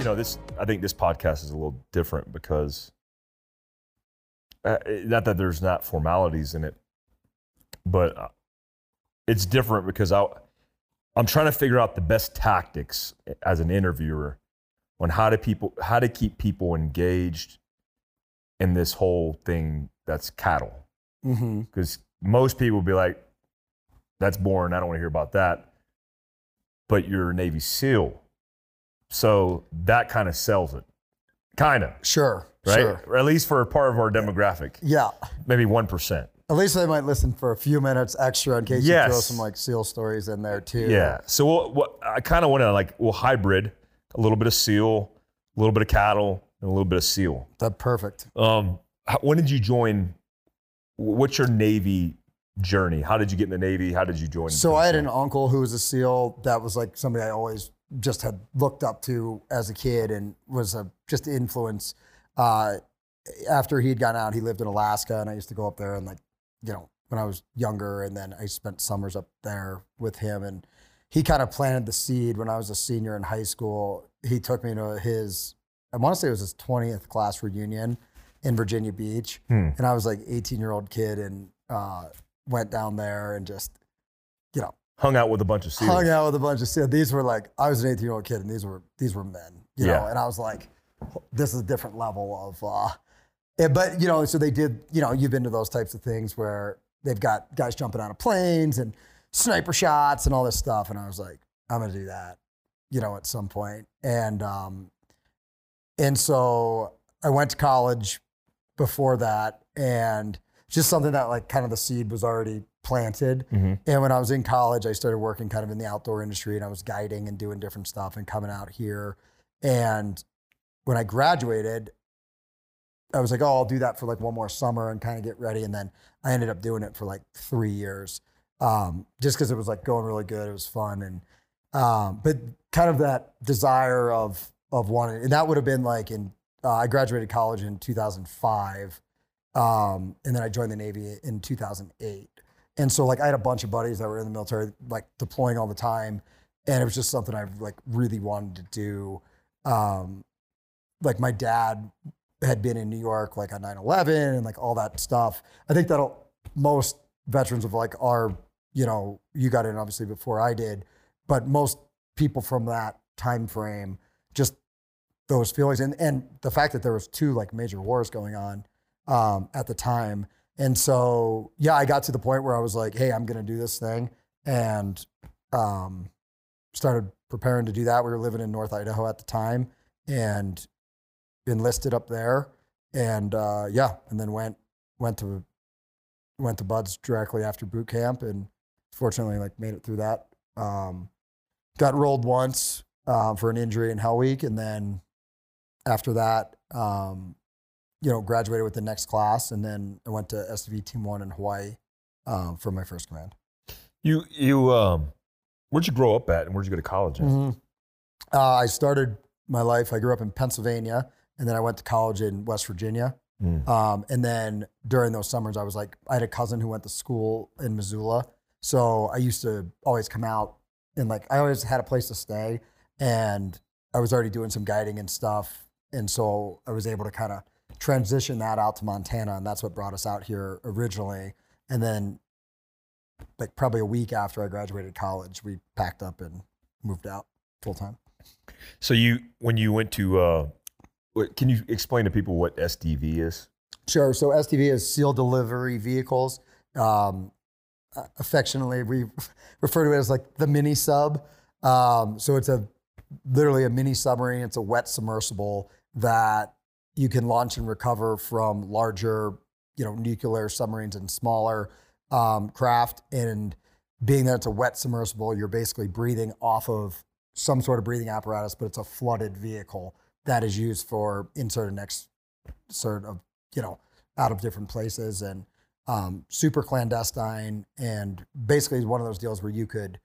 you know, this. I think this podcast is a little different because uh, not that there's not formalities in it, but uh, it's different because I, I'm trying to figure out the best tactics as an interviewer on how to people how to keep people engaged in this whole thing that's cattle. Mm-hmm. Because most people will be like, "That's boring. I don't want to hear about that." But you're a Navy SEAL, so that kind of sells it, kind of Sure. right? Sure. Or at least for a part of our demographic, Yeah. maybe one percent. At least they might listen for a few minutes extra in case you throw some like seal stories in there too. Yeah. So we'll, what I kind of want to like we'll hybrid a little bit of seal, a little bit of cattle, and a little bit of seal. That's perfect. Um, when did you join? What's your Navy journey? How did you get in the Navy? How did you join? So I had an uncle who was a SEAL that was like somebody I always just had looked up to as a kid and was a just influence. Uh, after he'd gone out, he lived in Alaska, and I used to go up there and like, you know, when I was younger, and then I spent summers up there with him, and he kind of planted the seed when I was a senior in high school. He took me to his, I want to say it was his twentieth class reunion in Virginia Beach, Hmm. and I was like eighteen year old kid and uh, went down there and just, you know hung out with a bunch of hung out with a bunch of. These were like I was an 18 year old kid, and these were these were men, you know. And I was like, this is a different level of. uh But you know, so they did. You know, you've been to those types of things where they've got guys jumping out of planes and sniper shots and all this stuff, and I was like, I'm gonna do that, you know, at some point. And um, and so I went to college before that, and just something that like kind of the seed was already planted. Mhm. And when I was in college, I started working kind of in the outdoor industry and I was guiding and doing different stuff and coming out here. And when I graduated, I was like, oh, I'll do that for like one more summer and kind of get ready. And then I ended up doing it for like three years um, just because it was like going really good. It was fun. And, um, but kind of that desire of, of wanting, and that would have been like in, uh, I graduated college in 2005. Um, and then I joined the Navy in 2008. And so like I had a bunch of buddies that were in the military, like deploying all the time. And it was just something I like really wanted to do. Um, like my dad had been in New York like on 9-11 and like all that stuff. I think that'll most veterans of like our, you know, you got in obviously before I did, but most people from that time frame, just those feelings and and the fact that there was two like major wars going on um, at the time. And so, yeah, I got to the point where I was like, hey, I'm going to do this thing. And um, started preparing to do that. We were living in North Idaho at the time and enlisted up there. And uh, yeah, and then went went to went to BUD/S directly after boot camp, and fortunately, like made it through that. Um, got rolled once um, for an injury in Hell Week, and then after that, um, you know, graduated with the next class, and then I went to SDV Team One in Hawaii um, for my first command. You you um, where'd you grow up at, and where'd you go to college? Mm-hmm. Uh, I started my life. I grew up in Pennsylvania, and then I went to college in West Virginia. Mm. Um, and then during those summers, I was like, I had a cousin who went to school in Missoula, so I used to always come out and like I always had a place to stay, and I was already doing some guiding and stuff, and so I was able to kind of transition that out to Montana, and that's what brought us out here originally. And then, like probably a week after I graduated college, we packed up and moved out full time. So you when you went to uh, can you explain to people what SDV is? Sure. So SDV is seal delivery vehicles. Um, affectionately, we refer to it as like the mini sub. Um, so it's a literally a mini submarine. It's a wet submersible that you can launch and recover from larger, you know, nuclear submarines and smaller um, craft. And being that it's a wet submersible, you're basically breathing off of some sort of breathing apparatus, but it's a flooded vehicle that is used for insert and sort of you know out of different places and um, super clandestine and basically one of those deals where you could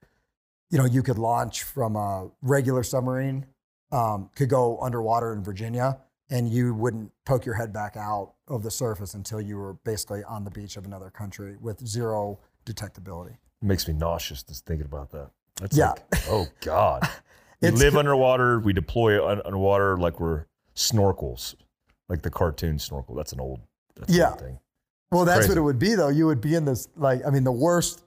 you know you could launch from a regular submarine um, could go underwater in virginia and you wouldn't poke your head back out of the surface until you were basically on the beach of another country with zero detectability It makes me nauseous just thinking about that. That's Yeah. like, oh God. We live underwater. We deploy un- underwater like we're snorkels, like the cartoon snorkel. That's an old, that's Yeah. old thing. Well, that's Crazy. what it would be though. You would be in this like I mean the worst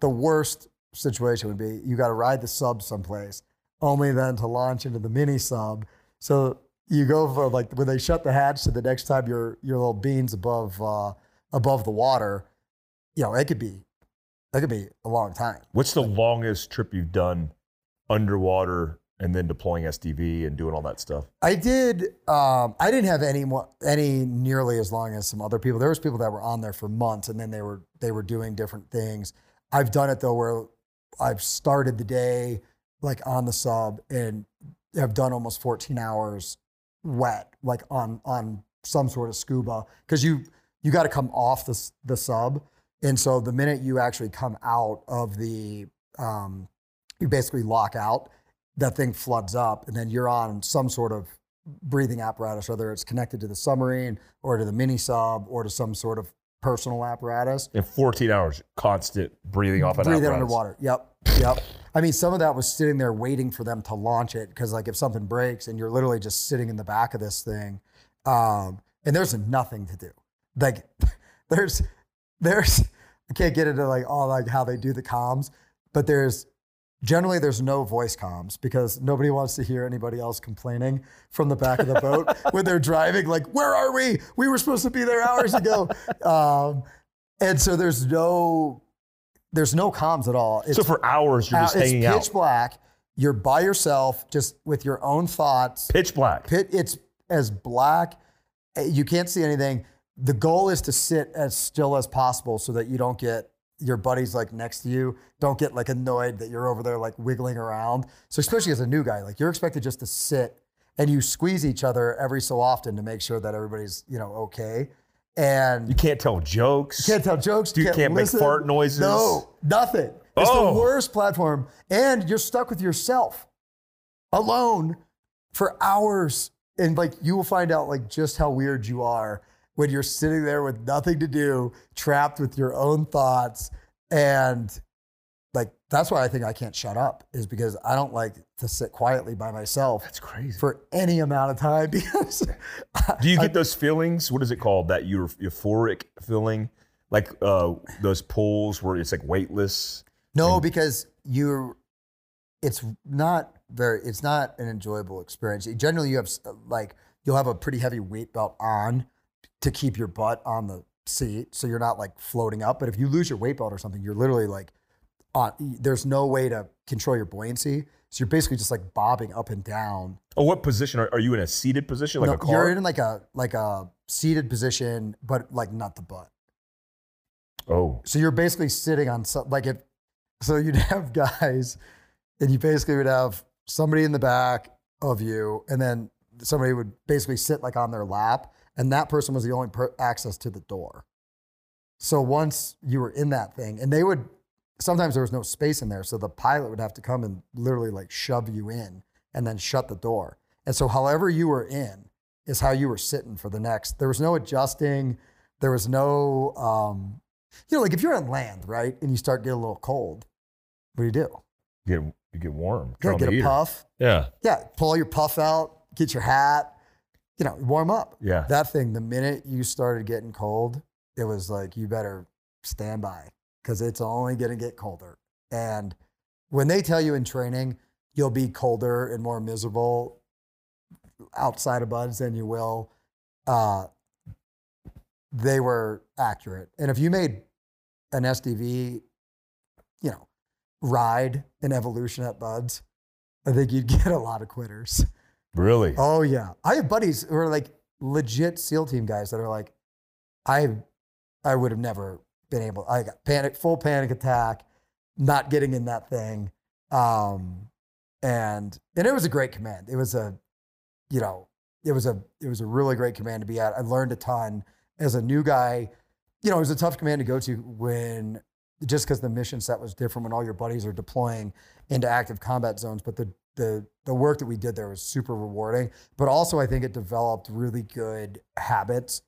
the worst situation would be you got to ride the sub someplace only then to launch into the mini sub. So you go for like when they shut the hatch to the next time your your little beans above uh above the water, you know, it could be it could be a long time. What's the longest trip you've done underwater and then deploying SDV and doing all that stuff? I did. Um, I didn't have any more, any nearly as long as some other people. There was people that were on there for months, and then they were they were doing different things. I've done it though, where I've started the day like on the sub and have done almost 14 hours wet, like on on some sort of scuba, because you you got to come off the the sub, and so the minute you actually come out of the, um, you basically lock out that thing floods up and then you're on some sort of breathing apparatus, whether it's connected to the submarine or to the mini sub or to some sort of personal apparatus. And 14 hours, constant breathing off an Breathing apparatus. underwater. Yep. Yep. I mean, some of that was sitting there waiting for them to launch it because, like, if something breaks and you're literally just sitting in the back of this thing, um, and there's nothing to do. Like, there's, there's, I can't get into like all like how they do the comms, but there's generally there's no voice comms because nobody wants to hear anybody else complaining from the back of the boat when they're driving. Like, where are we? We were supposed to be there hours ago. Um, and so there's no, there's no comms at all. It's So for hours, you're just hanging out- it's pitch black. You're by yourself, just with your own thoughts. Pitch black. Pit, it's as black. uh, You can't see anything. The goal is to sit as still as possible so that you don't get your buddies like next to you. Don't get like annoyed that you're over there like wiggling around. So especially as a new guy, like you're expected just to sit and you squeeze each other every so often to make sure that everybody's you know okay. And You can't tell jokes. You can't tell jokes. Dude can't make listen. fart noises. No, nothing. It's Oh. the worst platform, and you're stuck with yourself, alone, for hours. And like you will find out like just how weird you are when you're sitting there with nothing to do, trapped with your own thoughts, and like that's why I think I can't shut up is because I don't like to sit quietly by myself That's crazy. for any amount of time because Do you get those feelings? What is it called? That euphoric feeling, like uh, those pulls where it's like weightless. No, because you're. It's not very. It's not an enjoyable experience. Generally, you have s- like you'll have a pretty heavy weight belt on to keep your butt on the seat, so you're not like floating up. But if you lose your weight belt or something, you're literally like on. There's no way to control your buoyancy, so you're basically just like bobbing up and down. Oh, what position are, are you in? A seated position, like No, a car? You're in like a like a seated position, but like not the butt. oh, So you're basically sitting on some, like if, so you'd have guys and you basically would have somebody in the back of you and then somebody would basically sit like on their lap and that person was the only per- access to the door. So once you were in that thing and they would, sometimes there was no space in there. So the pilot would have to come and literally like shove you in and then shut the door. And so however you were in is how you were sitting for the next, there was no adjusting. There was no, um, you know, like if you're on land, right, and you start getting a little cold, what do you do? you get you get warm. You Turn on gotta the get a puff. Yeah, Yeah, pull your puff out, get your hat, you know, warm up. yeah. That thing, the minute you started getting cold, it was like, you better stand by because it's only going to get colder. And when they tell you in training, you'll be colder and more miserable outside of BUD/S than you will, uh, they were accurate. And if you made an SDV, you know, ride an evolution at BUD/S, I think you'd get a lot of quitters. Really? Oh yeah, I have buddies who are like legit SEAL team guys that are like, I, I would have never been able. I got panic, full panic attack, not getting in that thing, um, and and it was a great command. It was a, you know, it was a it was a really great command to be at. I learned a ton as a new guy. You know, it was a tough command to go to when just because the mission set was different when all your buddies are deploying into active combat zones, but the the the work that we did there was super rewarding. But also, I think it developed really good habits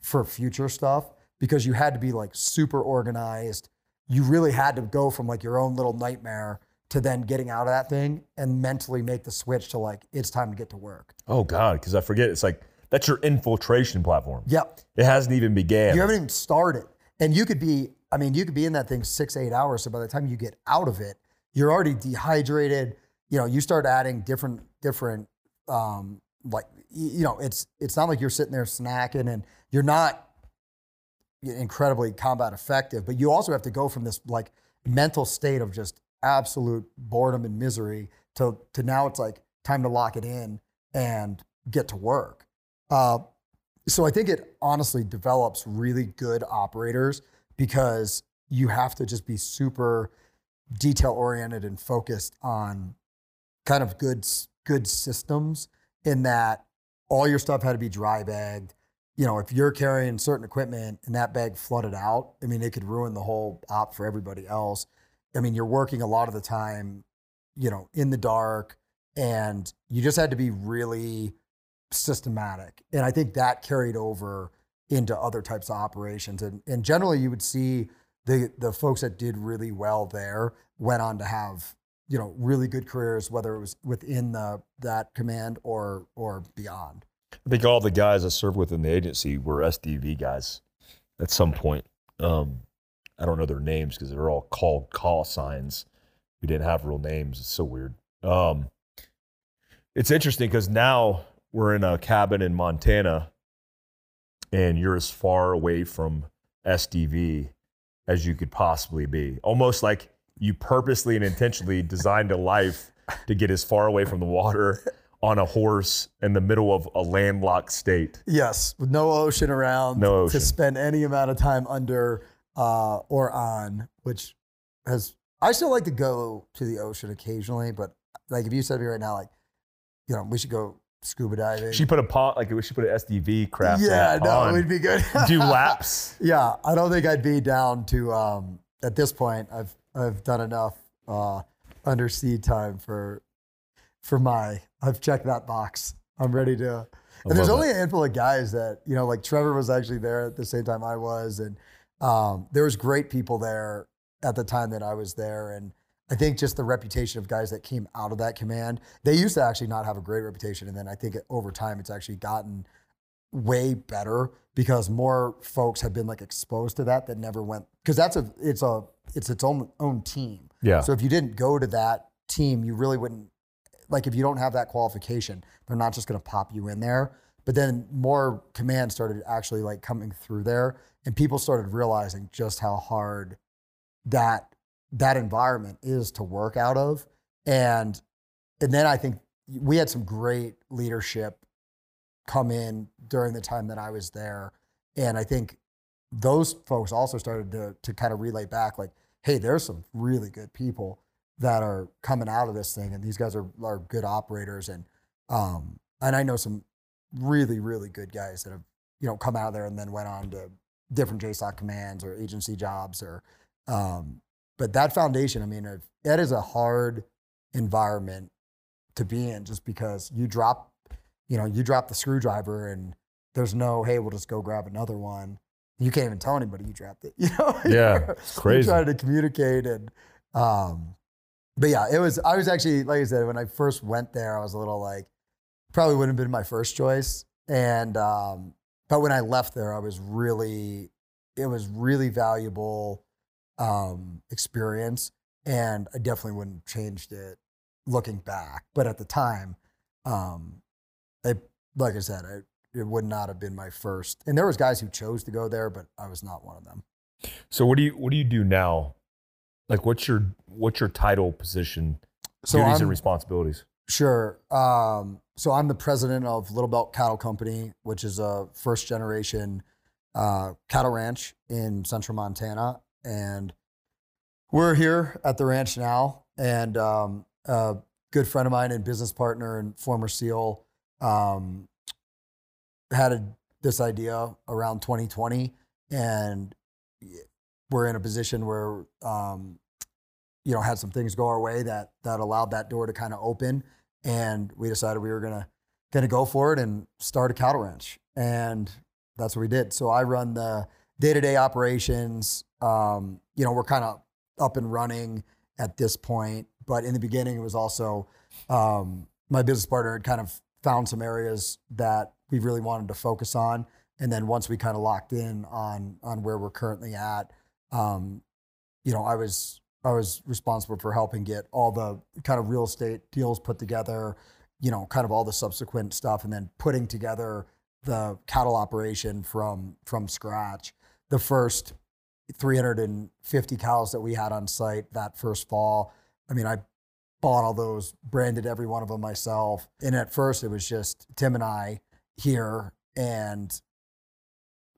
for future stuff because you had to be like super organized. You really had to go from like your own little nightmare to then getting out of that thing and mentally make the switch to like it's time to get to work. Oh God, because I forget. It's like that's your infiltration platform. Yep. It hasn't even began. You haven't even started. And you could be, I mean, you could be in that thing six, eight hours. So by the time you get out of it, you're already dehydrated. You know, you start adding different, different, um, like, you know, it's, it's not like you're sitting there snacking and you're not incredibly combat effective, but you also have to go from this like mental state of just absolute boredom and misery to, to now it's like time to lock it in and get to work. Uh, so I think it honestly develops really good operators because you have to just be super detail oriented and focused on kind of good good systems in that all your stuff had to be dry bagged. You know, if you're carrying certain equipment and that bag flooded out, I mean, it could ruin the whole op for everybody else. I mean, you're working a lot of the time, you know, in the dark, and you just had to be really systematic. And I think that carried over into other types of operations. And, and generally, you would see the, the folks that did really well there went on to have you know really good careers, whether it was within the that command or or beyond. I think all the guys I served with in the agency were SDV guys at some point. Um, I don't know their names because they're all called call signs. We didn't have real names. It's so weird. Um, it's interesting because now we're in a cabin in Montana and you're as far away from SDV as you could possibly be. Almost like you purposely and intentionally designed a life to get as far away from the water on a horse in the middle of a landlocked state. Yes, with no ocean around, No ocean. to spend any amount of time under uh, or on, which has I still like to go to the ocean occasionally, but like if you said to me right now, like you know, we should go scuba diving. She put a pond, like we should put an SDV craft yeah, no, pond, it would be good. do laps. Yeah, I don't think I'd be down to. Um, at this point, I've I've done enough uh, undersea time for for my. I've checked that box. I'm ready to. And there's only a handful of guys that you know, like Trevor was actually there at the same time I was, and um, there was great people there at the time that I was there, and I think just the reputation of guys that came out of that command. They used to actually not have a great reputation, and then I think over time it's actually gotten way better because more folks have been like exposed to that that never went because that's a it's a it's its own own team. Yeah. So if you didn't go to that team, you really wouldn't like if you don't have that qualification, they're not just going to pop you in there. But then more command started actually like coming through there, and people started realizing just how hard that that environment is to work out of. And and then I think we had some great leadership come in during the time that I was there, and I think those folks also started to to kind of relay back like, hey, there's some really good people that are coming out of this thing, and these guys are are good operators, and um, and I know some really really good guys that have you know come out of there and then went on to different JSOC commands or agency jobs or, um, but that foundation, I mean, if, that is a hard environment to be in just because you drop, you know, you drop the screwdriver and there's no, hey, we'll just go grab another one. You can't even tell anybody you dropped it. You know, Yeah, it's crazy. trying to communicate and, um, but yeah, it was. I was actually, like I said, when I first went there, I was a little like, probably wouldn't have been my first choice. And um, but when I left there, I was really, it was really valuable um, experience, and I definitely wouldn't have changed it looking back. But at the time, um, I, like I said, I, it would not have been my first. And there was guys who chose to go there, but I was not one of them. So what do you what do you do now? Like what's your what's your title, position, So duties, I'm, and responsibilities? Sure. Um, so I'm the president of Little Belt Cattle Company, which is a first generation uh, cattle ranch in central Montana. And we're here at the ranch now. And um, a good friend of mine and business partner and former SEAL um, had a, this idea around 2020. And we're in a position where, um, you know, had some things go our way that that allowed that door to kind of open and we decided we were gonna gonna go for it and start a cattle ranch, and that's what we did. So I run the day to day operations. Um, you know, we're kind of up and running at this point, but in the beginning, it was also um, my business partner had kind of found some areas that we really wanted to focus on, and then once we kind of locked in on on where we're currently at, um, you know, I was I was responsible for helping get all the kind of real estate deals put together, you know, kind of all the subsequent stuff, and then putting together the cattle operation from from scratch. The first 350 cows that we had on site that first fall. I mean, I bought all those, branded every one of them myself. And at first, it was just Tim and I here, and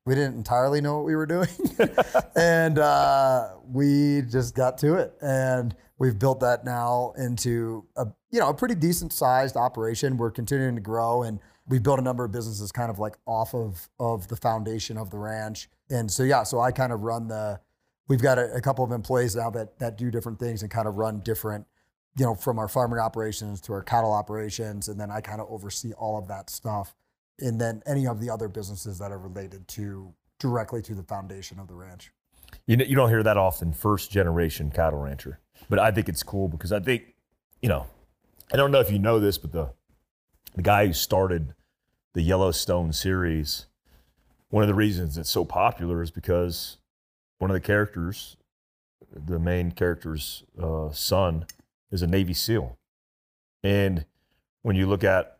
we didn't entirely know what we were doing. and uh, we just got to it. And we've built that now into a you know a pretty decent sized operation. We're continuing to grow and we've built a number of businesses kind of like off of of the foundation of the ranch. And so yeah, so I kind of run the we've got a, a couple of employees now that that do different things and kind of run different you know, from our farming operations to our cattle operations, and then I kind of oversee all of that stuff, and then any of the other businesses that are related to directly to the foundation of the ranch. You know, you don't hear that often, first generation cattle rancher, but I think it's cool because I think, you know, I don't know if you know this, but the the guy who started the Yellowstone series, one of the reasons it's so popular is because one of the characters, the main character's uh, son, is a Navy SEAL. And when you look at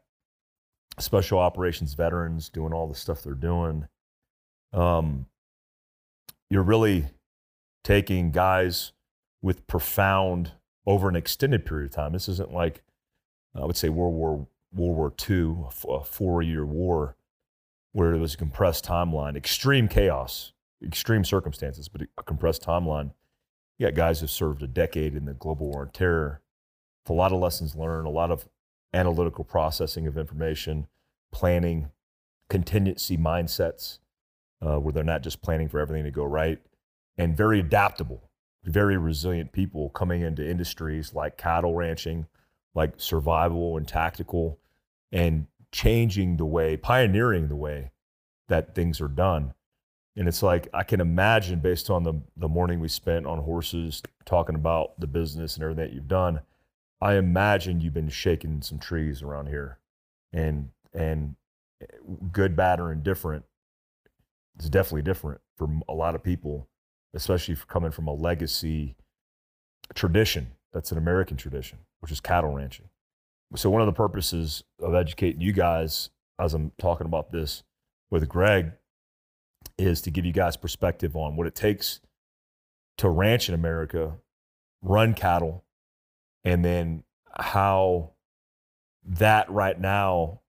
special operations veterans doing all the stuff they're doing, um, you're really taking guys with profound over an extended period of time. This isn't like I would say World War World War II, a four-year war, where it was a compressed timeline, extreme chaos, extreme circumstances, but a compressed timeline. You got guys who've served a decade in the global war on terror. a lot of lessons learned, a lot of analytical processing of information, planning, contingency mindsets, uh, where they're not just planning for everything to go right, and very adaptable, very resilient people coming into industries like cattle ranching, like survival and tactical, and changing the way, pioneering the way that things are done. And it's like I can imagine, based on the the morning we spent on horses, talking about the business and everything that you've done, I imagine you've been shaking some trees around here, and and eh, good, bad, or indifferent. It's definitely different for a lot of people, especially coming from a legacy tradition that's an American tradition, which is cattle ranching. So one of the purposes of educating you guys, as I'm talking about this with Greg, is to give you guys perspective on what it takes to ranch in America, run cattle, and then how that right now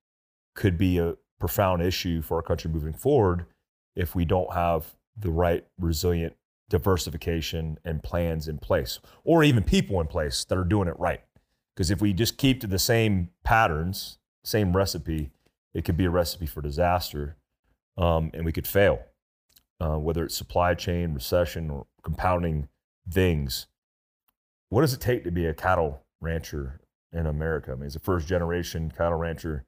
could be a profound issue for our country moving forward if we don't have the right resilient diversification and plans in place, or even people in place that are doing it right. Because if we just keep to the same patterns, same recipe, it could be a recipe for disaster, um, and we could fail uh, whether it's supply chain, recession, or compounding things. What does it take to be a cattle rancher in America? I mean, as a first generation cattle rancher,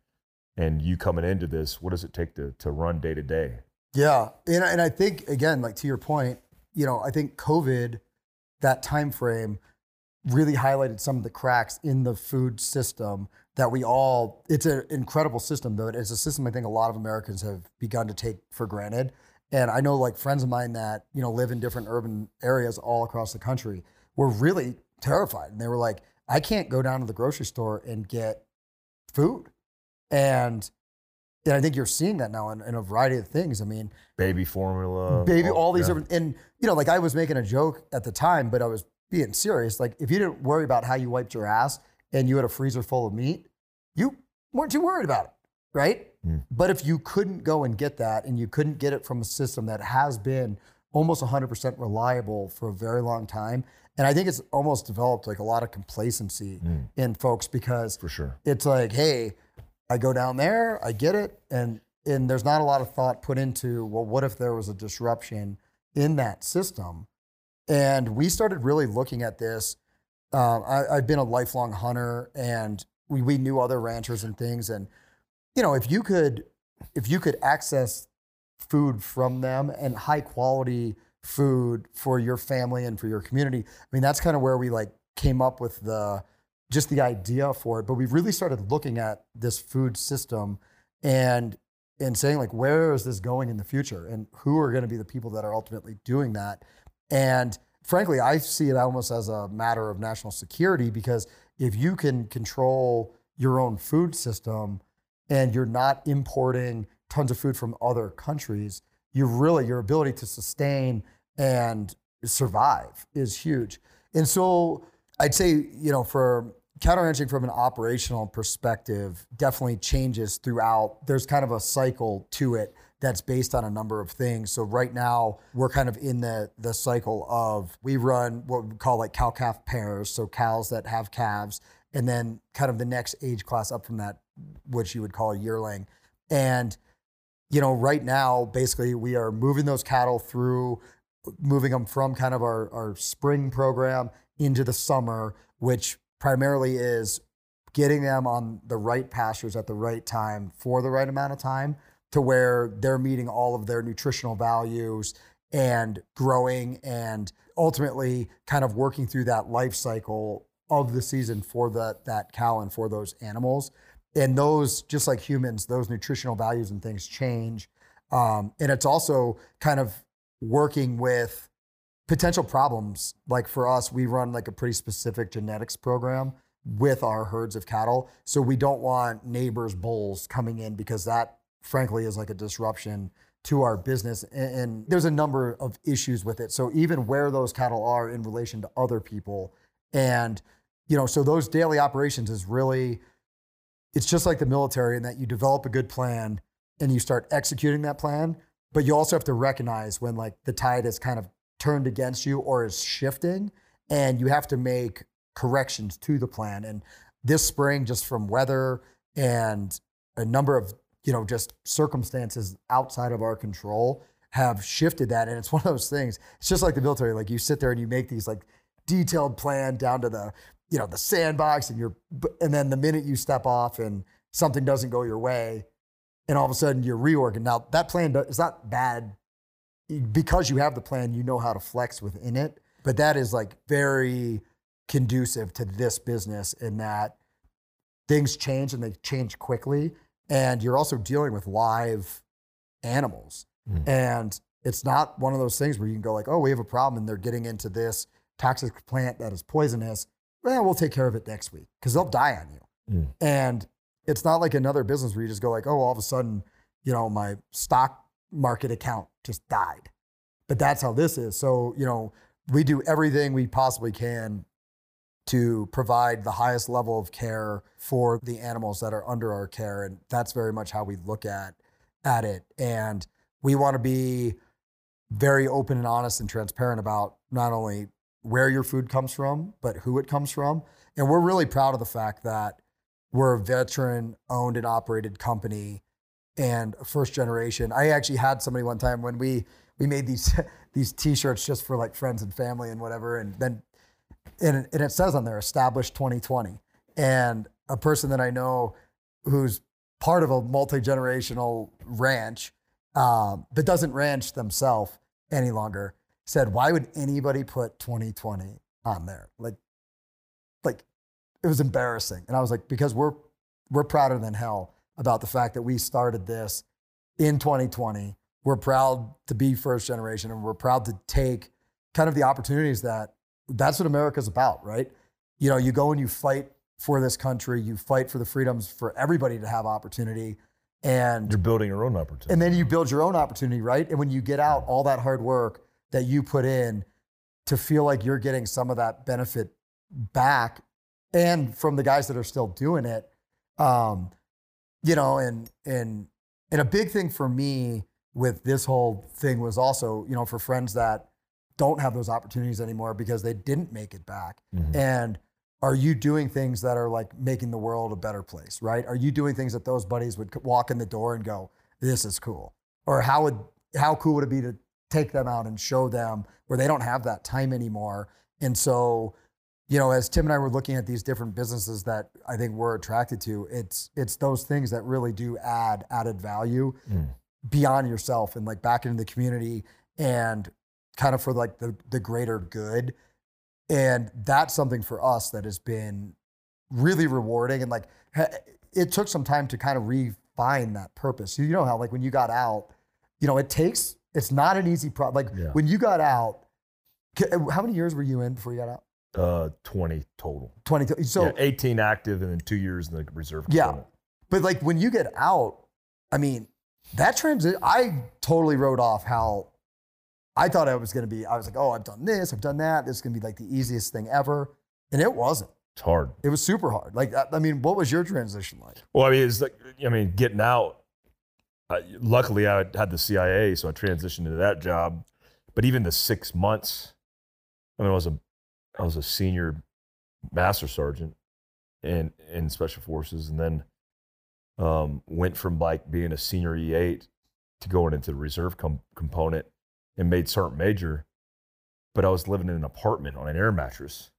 and you coming into this, what does it take to, to run day to day? Yeah. And, and I think, again, like to your point, you know, I think COVID, that time frame, really highlighted some of the cracks in the food system that we all it's an incredible system though it's a system i think a lot of americans have begun to take for granted and I know like friends of mine that, you know, live in different urban areas all across the country were really terrified. And they were like, I can't go down to the grocery store and get food. And and I think you're seeing that now in, in, a variety of things. I mean, baby formula, baby, all, all these yeah. different, and you know, like I was making a joke at the time, but I was being serious. Like, if you didn't worry about how you wiped your ass and you had a freezer full of meat, you weren't too worried about it, right? Mm. But if you couldn't go and get that and you couldn't get it from a system that has been almost 100% reliable for a very long time, and I think it's almost developed like a lot of complacency mm. in folks because for sure it's like, hey, I go down there, I get it, and and there's not a lot of thought put into well, what if there was a disruption in that system? And we started really looking at this. Uh, I, I've been a lifelong hunter, and we we knew other ranchers and things, and you know, if you could, if you could access food from them and high quality food for your family and for your community, I mean, that's kind of where we like came up with the just the idea for it, but we really started looking at this food system and and saying like where is this going in the future? And who are going to be the people that are ultimately doing that and frankly i see it almost as a matter of national security because if you can control your own food system and you're not importing tons of food from other countries you really your ability to sustain and survive is huge and so i'd say you know for cattle ranching from an operational perspective definitely changes throughout. There's kind of a cycle to it that's based on a number of things. So right now we're kind of in the the cycle of we run what we call like cow calf pairs, so cows that have calves, and then kind of the next age class up from that, which you would call a yearling. And you know, right now basically we are moving those cattle through moving them from kind of our, our spring program into the summer, which primarily is getting them on the right pastures at the right time for the right amount of time to where they're meeting all of their nutritional values and growing and ultimately kind of working through that life cycle of the season for the, that cow and for those animals. And those, just like humans, those nutritional values and things change. Um, and it's also kind of working with potential problems. Like for us, we run like a pretty specific genetics program with our herds of cattle. So we don't want neighbors' bulls coming in because that, frankly, is like a disruption to our business. And, there's a number of issues with it. So even where those cattle are in relation to other people, and you know, so those daily operations is really, it's just like the military in that you develop a good plan and you start executing that plan. But you also have to recognize when like the tide is kind of turned against you or is shifting, and you have to make corrections to the plan. And this spring, just from weather and a number of you know just circumstances outside of our control have shifted that and it's one of those things it's just like the military like you sit there and you make these like detailed plan down to the you know the sandbox and you're and then the minute you step off and something doesn't go your way and all of a sudden you're reorganized now that plan is not bad because you have the plan, you know how to flex within it. But that is like very conducive to this business in that things change and they change quickly. And you're also dealing with live animals. Mm. And it's not one of those things where you can go like, oh, we have a problem and they're getting into this toxic plant that is poisonous. Well, we'll take care of it next week because they'll die on you. Mm. And it's not like another business where you just go like, oh, all of a sudden, you know, my stock market account just died. But that's how this is. So, you know, we do everything we possibly can to provide the highest level of care for the animals that are under our care. And that's very much how we look at, at it. And we want to be very open and honest and transparent about not only where your food comes from, but who it comes from. And we're really proud of the fact that we're a veteran owned and operated company and first generation. I actually had somebody one time when we we made these these t-shirts just for like friends and family and whatever, and then and, and it says on there established 2020. And a person that I know who's part of a multi-generational ranch um, that doesn't ranch themselves any longer said, "Why would anybody put 2020 on there?" Like, like it was embarrassing. And I was like, because we're we're prouder than hell about the fact that we started this in 2020. We're proud to be first generation and we're proud to take kind of the opportunities that that's what America's about, right? You know, you go and you fight for this country, you fight for the freedoms for everybody to have opportunity. And you're building your own opportunity. And then you build your own opportunity, right? And when you get out all that hard work that you put in to feel like you're getting some of that benefit back and from the guys that are still doing it, um, you know, and and and a big thing for me with this whole thing was also, you know, for friends that don't have those opportunities anymore because they didn't make it back. Mm-hmm. And are you doing things that are like making the world a better place, right? Are you doing things that those buddies would walk in the door and go, "This is cool," or how would how cool would it be to take them out and show them where they don't have that time anymore? And so you know, as Tim and I were looking at these different businesses that I think we're attracted to, it's it's those things that really do add added value mm. beyond yourself and like back into the community and kind of for like the the greater good. And that's something for us that has been really rewarding. And like, it took some time to kind of refine that purpose. You know how, like, when you got out, you know, it takes, it's not an easy problem. Like, Yeah. when you got out, how many years were you in before you got out? Uh, 20 total. 20. So, yeah, 18 active and then two years in the reserve. Yeah. But like when you get out, I mean, that transit, I totally wrote off how I thought I was going to be. I was like, oh, I've done this, I've done that. This is going to be like the easiest thing ever. And it wasn't. It's hard. It was super hard. Like, I- I mean, what was your transition like? Well, I mean, it's like, I mean, getting out. Uh, luckily, I had the CIA, so I transitioned into that job. But even the six months, I mean, I was a, I was a senior master sergeant in in special forces, and then um, went from like being a senior E8 to going into the reserve com- component and made sergeant major. But I was living in an apartment on an air mattress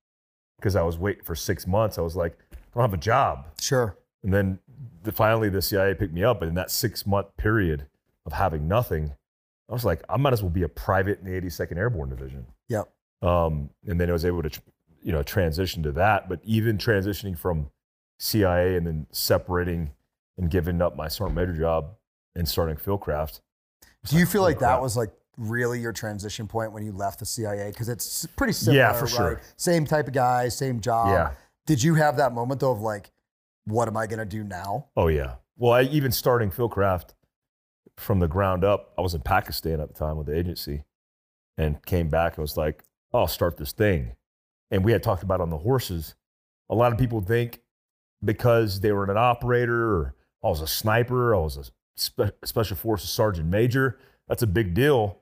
because I was waiting for six months. I was like, I don't have a job. Sure. And then the, finally the CIA picked me up. And in that six month period of having nothing, I was like, I might as well be a private in the 82nd Airborne Division. Yep. Um, and then I was able to, you know, transition to that. But even transitioning from CIA and then separating and giving up my sergeant major job and starting Fieldcraft. it's Do you like, feel like that was like really your transition point when you left the CIA? Because it's pretty similar. Yeah, for sure. Same type of guy, same job. Yeah. Did you have that moment though of like, what am I going to do now? Oh yeah. Well, I, even starting Fieldcraft from the ground up, I was in Pakistan at the time with the agency, and came back. I was like, oh, "I'll start this thing," and we had talked about on the horses. A lot of people think because they were an operator or oh, I was a sniper, I was a spe- special forces sergeant major. That's a big deal.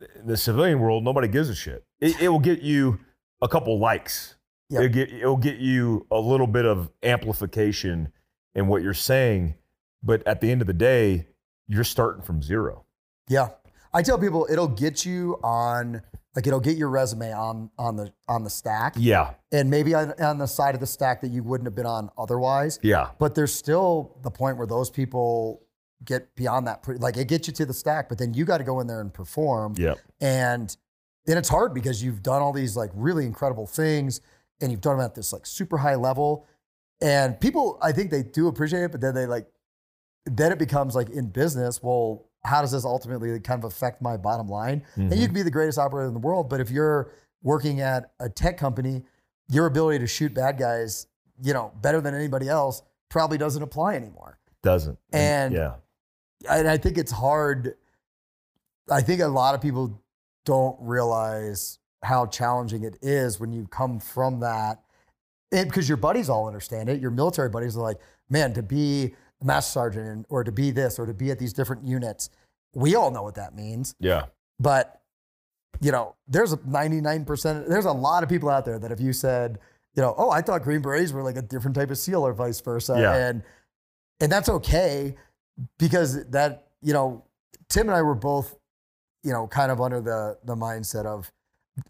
In the civilian world, nobody gives a shit. It, it will get you a couple likes. Yep. It'll get it'll get you a little bit of amplification in what you're saying, but at the end of the day, you're starting from zero. Yeah. I tell people it'll get you on like it'll get your resume on on the on the stack Yeah, and maybe on, on the side of the stack that you wouldn't have been on otherwise. yeah, But there's still the point where those people get beyond that pre- like it gets you to the stack, but then you got to go in there and perform. yeah, And then it's hard because you've done all these like really incredible things and you've done them at this like super high level. And people, I think they do appreciate it, but then they like, then it becomes like in business, well, how does this ultimately kind of affect my bottom line? And you Mhm. can be the greatest operator in the world, but if you're working at a tech company, your ability to shoot bad guys, you know, better than anybody else probably doesn't apply anymore. doesn't. And- yeah, and I think it's hard. I think a lot of people don't realize how challenging it is when you come from that. And because your buddies all understand it, your military buddies are like, man, to be a master sergeant and- or to be this or to be at these different units, we all know what that means. yeah, But, you know, there's a 99%, there's a lot of people out there that if you said, you know, oh, I thought Green Berets were like a different type of SEAL or vice versa. Yeah. And, and that's okay because that, you know, Tim and I were both, you know, kind of under the, the mindset of,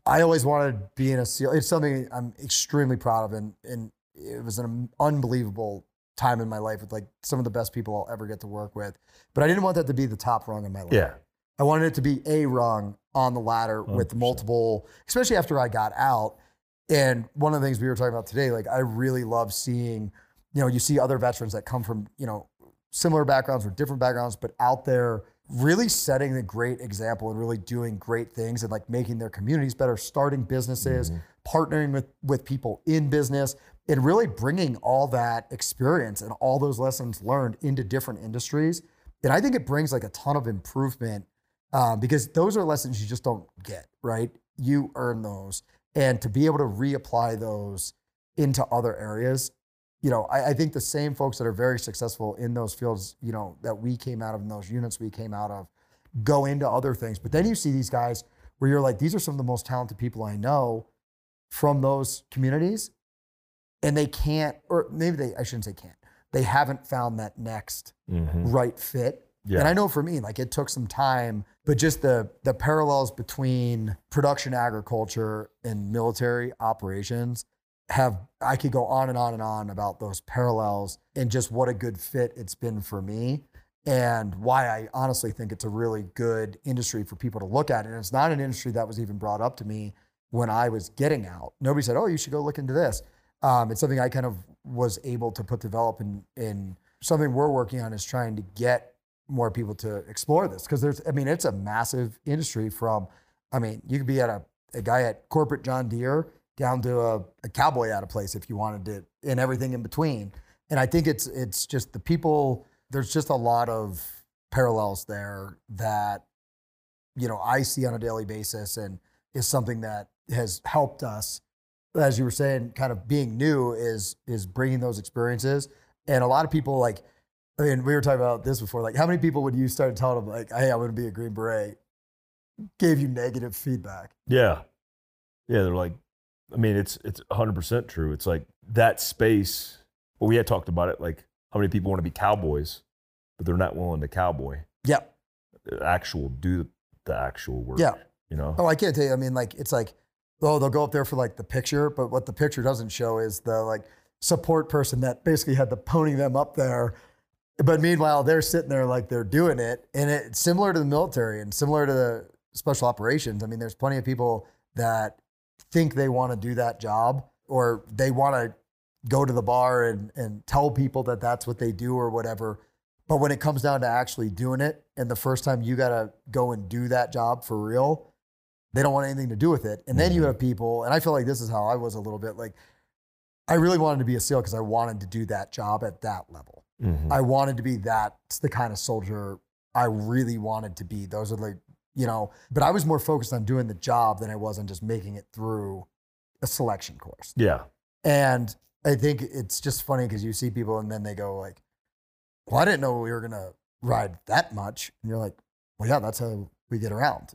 I always wanted to be in a SEAL. It's something I'm extremely proud of. And, and it was an unbelievable time in my life with like some of the best people I'll ever get to work with. But I didn't want that to be the top rung in my life. yeah, I wanted it to be a rung on the ladder oh, with 100%. multiple, especially after I got out. And one of the things we were talking about today, like I really love seeing, you know, you see other veterans that come from, you know, similar backgrounds or different backgrounds, but out there really setting the great example and really doing great things and like making their communities better, starting businesses, partnering with with people in business, and really bringing all that experience and all those lessons learned into different industries. And I think it brings like a ton of improvement um, because those are lessons you just don't get, right? You earn those. And to be able to reapply those into other areas, you know, I, I think the same folks that are very successful in those fields, you know, that we came out of, in those units we came out of, go into other things. But then you see these guys where you're like, these are some of the most talented people I know from those communities. And they can't, or maybe they, I shouldn't say can't, they haven't found that next Mhm. right fit. yeah. And I know for me, like it took some time, but just the the parallels between production agriculture and military operations have I could go on and on and on about those parallels and just what a good fit it's been for me and why I honestly think it's a really good industry for people to look at. And it's not an industry that was even brought up to me when I was getting out. Nobody said, "Oh, you should go look into this." Um, it's something I kind of was able to put develop in, in something we're working on is trying to get more people to explore this because there's, I mean, it's a massive industry. From, I mean, you could be at a, a guy at corporate John Deere down to a, a cowboy out of place if you wanted to, and everything in between. And I think it's it's just the people. There's just a lot of parallels there that you know I see on a daily basis, and is something that has helped us. As you were saying, kind of being new is is bringing those experiences, and a lot of people like. I mean, we were talking about this before. Like, how many people would you start telling them like, "Hey, I'm going to be a Green Beret," gave you negative feedback? Yeah. Yeah. They're like, I mean, it's it's 100% true. It's like that space. Well, we had talked about it. Like, how many people want to be cowboys, but they're not willing to cowboy, Yep. actual do the actual work. Yeah. You know. Oh, I can't tell you. I mean, like it's like, oh, they'll go up there for like the picture, but what the picture doesn't show is the like support person that basically had to pony them up there. But meanwhile, they're sitting there like they're doing it, and it's similar to the military and similar to the special operations. I mean, there's plenty of people that think they want to do that job or they want to go to the bar and, and tell people that that's what they do or whatever. But when it comes down to actually doing it, and the first time you got to go and do that job for real, they don't want anything to do with it. And then you Mhm. have people, and I feel like this is how I was a little bit like, I really wanted to be a SEAL because I wanted to do that job at that level. Mhm. I wanted to be that's the kind of soldier I really wanted to be. Those are like, you know, but I was more focused on doing the job than I was on just making it through a selection course. yeah. And I think it's just funny because you see people and then they go like, "Well, I didn't know we were gonna ride that much," and you're like, "Well, yeah, that's how we get around."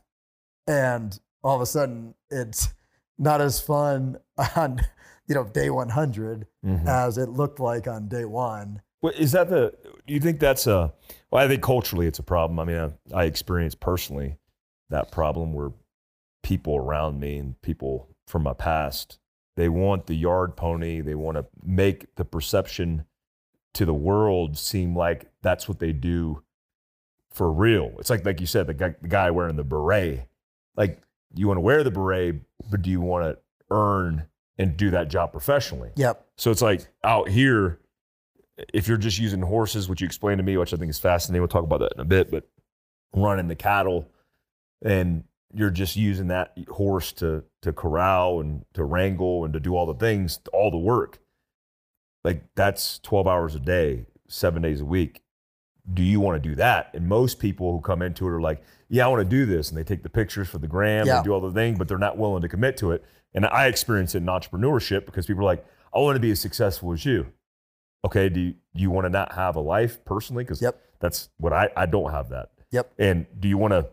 And all of a sudden, it's not as fun on you know day 100 Mhm. as it looked like on day one. Well, is that the? Do you think that's a? Well, I think culturally it's a problem. I mean, I, I experienced personally that problem where people around me and people from my past they want the yard pony. They want to make the perception to the world seem like that's what they do for real. It's like like you said, the guy, the guy wearing the beret. Like you want to wear the beret, but do you want to earn and do that job professionally? Yep. So it's like out here, if you're just using horses, which you explained to me, which I think is fascinating, we'll talk about that in a bit, but running the cattle and you're just using that horse to to corral and to wrangle and to do all the things, all the work. Like that's 12 hours a day, seven days a week. Do you want to do that? And most people who come into it are like, yeah, I want to do this. And they take the pictures for the gram, Yeah. they do all the things, but they're not willing to commit to it. And I experience it in entrepreneurship because people are like, I want to be as successful as you. Okay, do you, do you want to not have a life personally? Because Yep. that's what I, I don't have that. Yep. And do you want to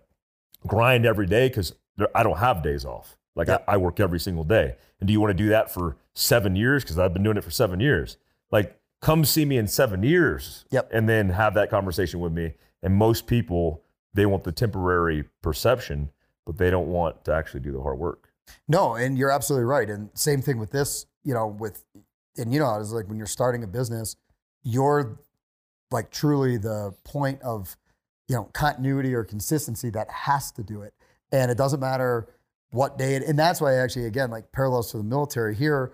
grind every day? Because I don't have days off. Like Yep. I, I work every single day. And do you want to do that for seven years? Because I've been doing it for seven years. Like, come see me in seven years. Yep. And then have that conversation with me. And most people, they want the temporary perception, but they don't want to actually do the hard work. No, and you're absolutely right. And same thing with this, you know, with, and you know, it's like when you're starting a business, you're like truly the point of, you know, continuity or consistency that has to do it. And it doesn't matter what day it, and that's why actually, again, like parallels to the military here,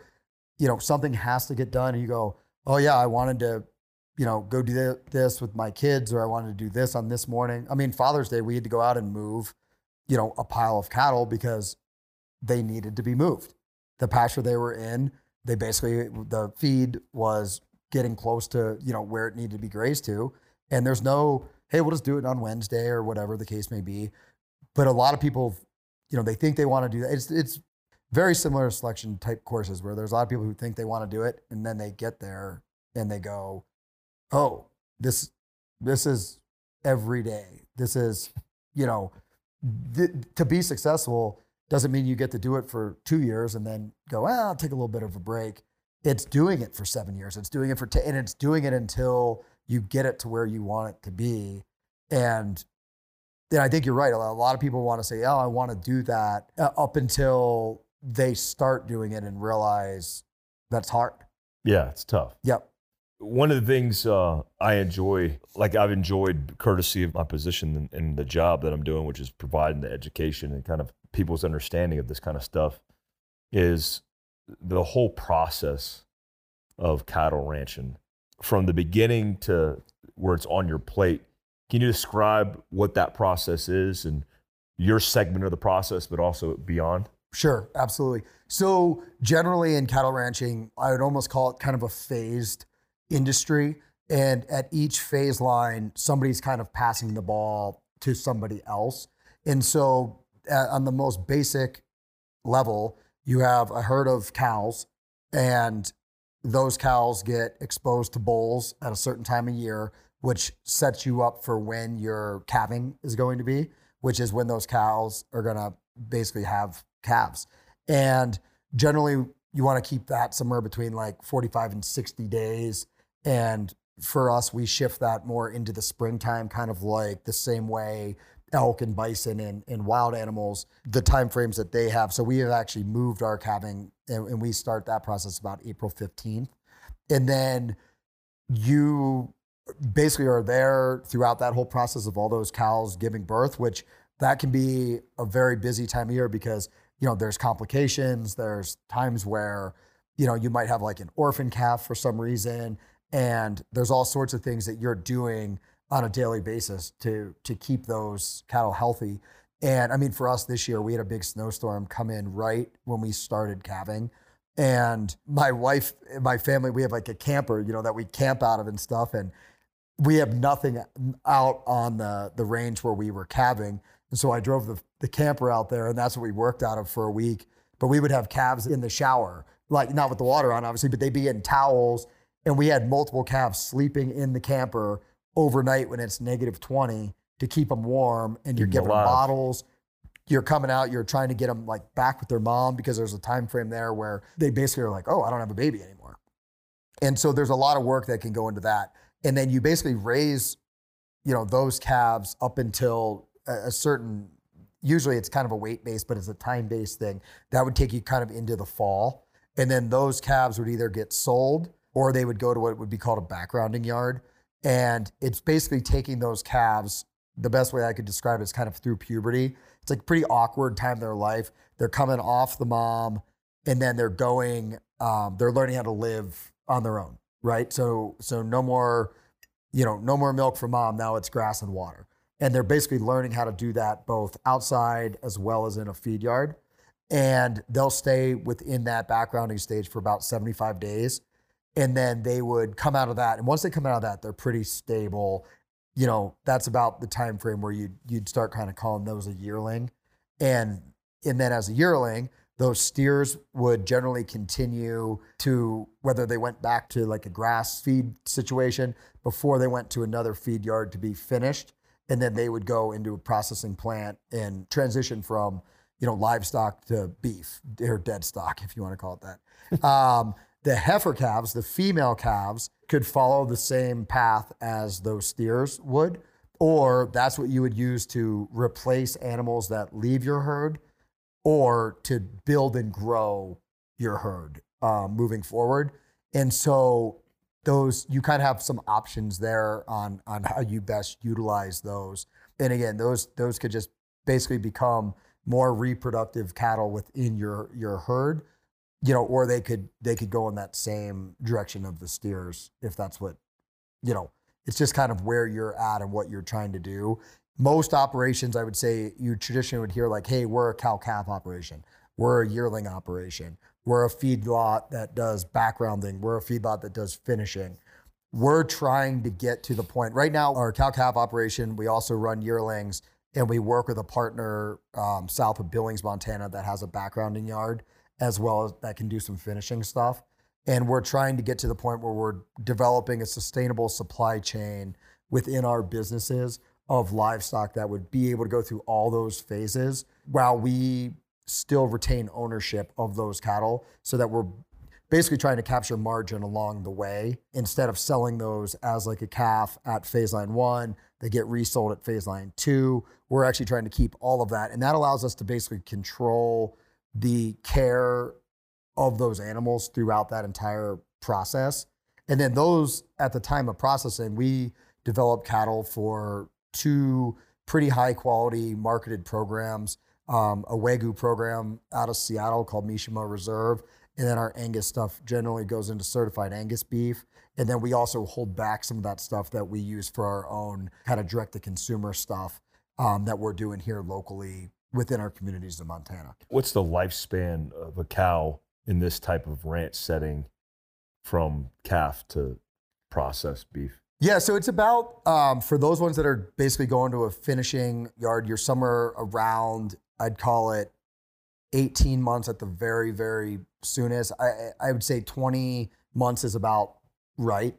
you know, something has to get done and you go, oh yeah, I wanted to, you know, go do this with my kids or I wanted to do this on this morning. I mean, Father's Day, we had to go out and move, you know, a pile of cattle because they needed to be moved. The pasture they were in, they basically the feed was getting close to you know where it needed to be grazed to, and there's no hey we'll just do it on Wednesday or whatever the case may be. But a lot of people, you know, they think they want to do that. It's it's very similar to selection type courses where there's a lot of people who think they want to do it and then they get there and they go, oh this this is every day. This is you know th- to be successful doesn't mean you get to do it for two years and then go, well, I'll take a little bit of a break. It's doing it for seven years. It's doing it for, t- and it's doing it until you get it to where you want it to be. And then I think you're right. A lot- of people want to say, oh, I want to do that uh, up until they start doing it and realize that's hard. Yeah, it's tough. Yep. one of the things uh, I enjoy, like I've enjoyed courtesy of my position in the job that I'm doing, which is providing the education and kind of people's understanding of this kind of stuff. is the whole process of cattle ranching from the beginning to where it's on your plate. Can you describe what that process is and your segment of the process, but also beyond? Sure, absolutely. So, generally in cattle ranching, I would almost call it kind of a phased industry. And at each phase line, somebody's kind of passing the ball to somebody else. And so, uh, on the most basic level, you have a herd of cows, and those cows get exposed to bulls at a certain time of year, which sets you up for when your calving is going to be, which is when those cows are going to basically have calves. And generally, you want to keep that somewhere between like 45 and 60 days. And for us, we shift that more into the springtime, kind of like the same way elk and bison and, and wild animals, the time frames that they have. So we have actually moved our calving and, and we start that process about April 15th. And then you basically are there throughout that whole process of all those cows giving birth, which that can be a very busy time of year because you know there's complications there's times where you know you might have like an orphan calf for some reason and there's all sorts of things that you're doing on a daily basis to to keep those cattle healthy and i mean for us this year we had a big snowstorm come in right when we started calving and my wife my family we have like a camper you know that we camp out of and stuff and we have nothing out on the the range where we were calving and so I drove the, the camper out there, and that's what we worked out of for a week. But we would have calves in the shower, like not with the water on, obviously, but they'd be in towels. And we had multiple calves sleeping in the camper overnight when it's negative 20 to keep them warm. And you're giving them bottles. You're coming out, you're trying to get them like back with their mom because there's a time frame there where they basically are like, oh, I don't have a baby anymore. And so there's a lot of work that can go into that. And then you basically raise, you know, those calves up until a, certain usually it's kind of a weight based, but it's a time based thing. That would take you kind of into the fall. And then those calves would either get sold or they would go to what would be called a backgrounding yard. And it's basically taking those calves, the best way I could describe it is kind of through puberty. It's like a pretty awkward time in their life. They're coming off the mom and then they're going, um, they're learning how to live on their own, right? So, so no more, you know, no more milk from mom. Now it's grass and water. And they're basically learning how to do that both outside as well as in a feed yard. And they'll stay within that backgrounding stage for about 75 days. And then they would come out of that. And once they come out of that, they're pretty stable. You know, that's about the time frame where you'd, you'd start kind of calling those a yearling. And, and then as a yearling, those steers would generally continue to whether they went back to like a grass feed situation before they went to another feed yard to be finished and then they would go into a processing plant and transition from you know livestock to beef or dead stock if you want to call it that um, the heifer calves the female calves could follow the same path as those steers would or that's what you would use to replace animals that leave your herd or to build and grow your herd um, moving forward and so those you kind of have some options there on on how you best utilize those. And again, those those could just basically become more reproductive cattle within your your herd, you know, or they could they could go in that same direction of the steers if that's what, you know, it's just kind of where you're at and what you're trying to do. Most operations, I would say, you traditionally would hear like, "Hey, we're a cow calf operation, we're a yearling operation, we're a feedlot that does backgrounding. We're a feedlot that does finishing. We're trying to get to the point. Right now, our cow calf operation, we also run yearlings and we work with a partner um, south of Billings, Montana that has a backgrounding yard as well as that can do some finishing stuff. And we're trying to get to the point where we're developing a sustainable supply chain within our businesses of livestock that would be able to go through all those phases while we still retain ownership of those cattle so that we're basically trying to capture margin along the way instead of selling those as like a calf at phase line one they get resold at phase line two we're actually trying to keep all of that and that allows us to basically control the care of those animals throughout that entire process and then those at the time of processing we develop cattle for two pretty high quality marketed programs um, a Wagyu program out of Seattle called Mishima Reserve. And then our Angus stuff generally goes into certified Angus beef. And then we also hold back some of that stuff that we use for our own kind of direct to consumer stuff um, that we're doing here locally within our communities in Montana. What's the lifespan of a cow in this type of ranch setting from calf to processed beef? Yeah, so it's about um, for those ones that are basically going to a finishing yard, you're somewhere around, I'd call it 18 months at the very, very soonest. I, I would say 20 months is about right.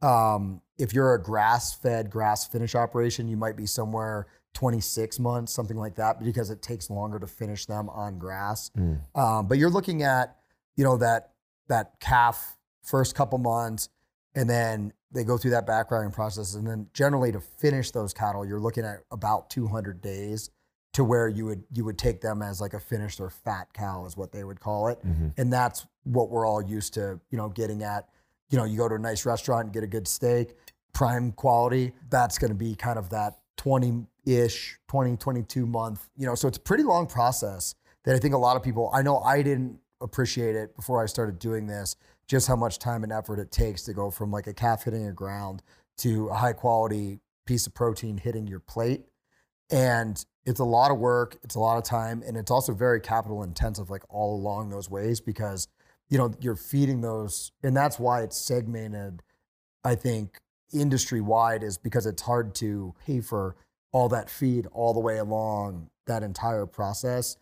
Um, if you're a grass fed, grass finish operation, you might be somewhere 26 months, something like that, because it takes longer to finish them on grass. Mm. Um, but you're looking at, you know, that that calf first couple months, and then they go through that background process, and then generally to finish those cattle, you're looking at about 200 days to where you would you would take them as like a finished or fat cow is what they would call it, Mhm. and that's what we're all used to, you know, getting at. You know, you go to a nice restaurant and get a good steak, prime quality. That's going to be kind of that 20 ish, 20, 22 month, you know, so it's a pretty long process that I think a lot of people, I know I didn't appreciate it before I started doing this, just how much time and effort it takes to go from like a calf hitting the ground to a high quality piece of protein hitting your plate. And it's a lot of work, it's a lot of time, and it's also very capital intensive, like all along those ways, because you know, you're feeding those, and that's why it's segmented, I think, industry wide, is because it's hard to pay for all that feed all the way along that entire process.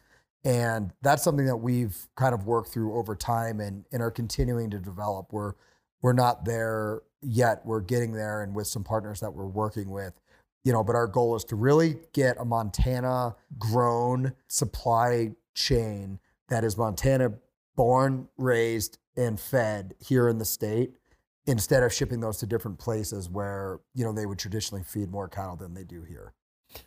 And that's something that we've kind of worked through over time and, and are continuing to develop. We're we're not there yet. We're getting there and with some partners that we're working with, you know, but our goal is to really get a Montana grown supply chain that is Montana born, raised, and fed here in the state instead of shipping those to different places where, you know, they would traditionally feed more cattle than they do here.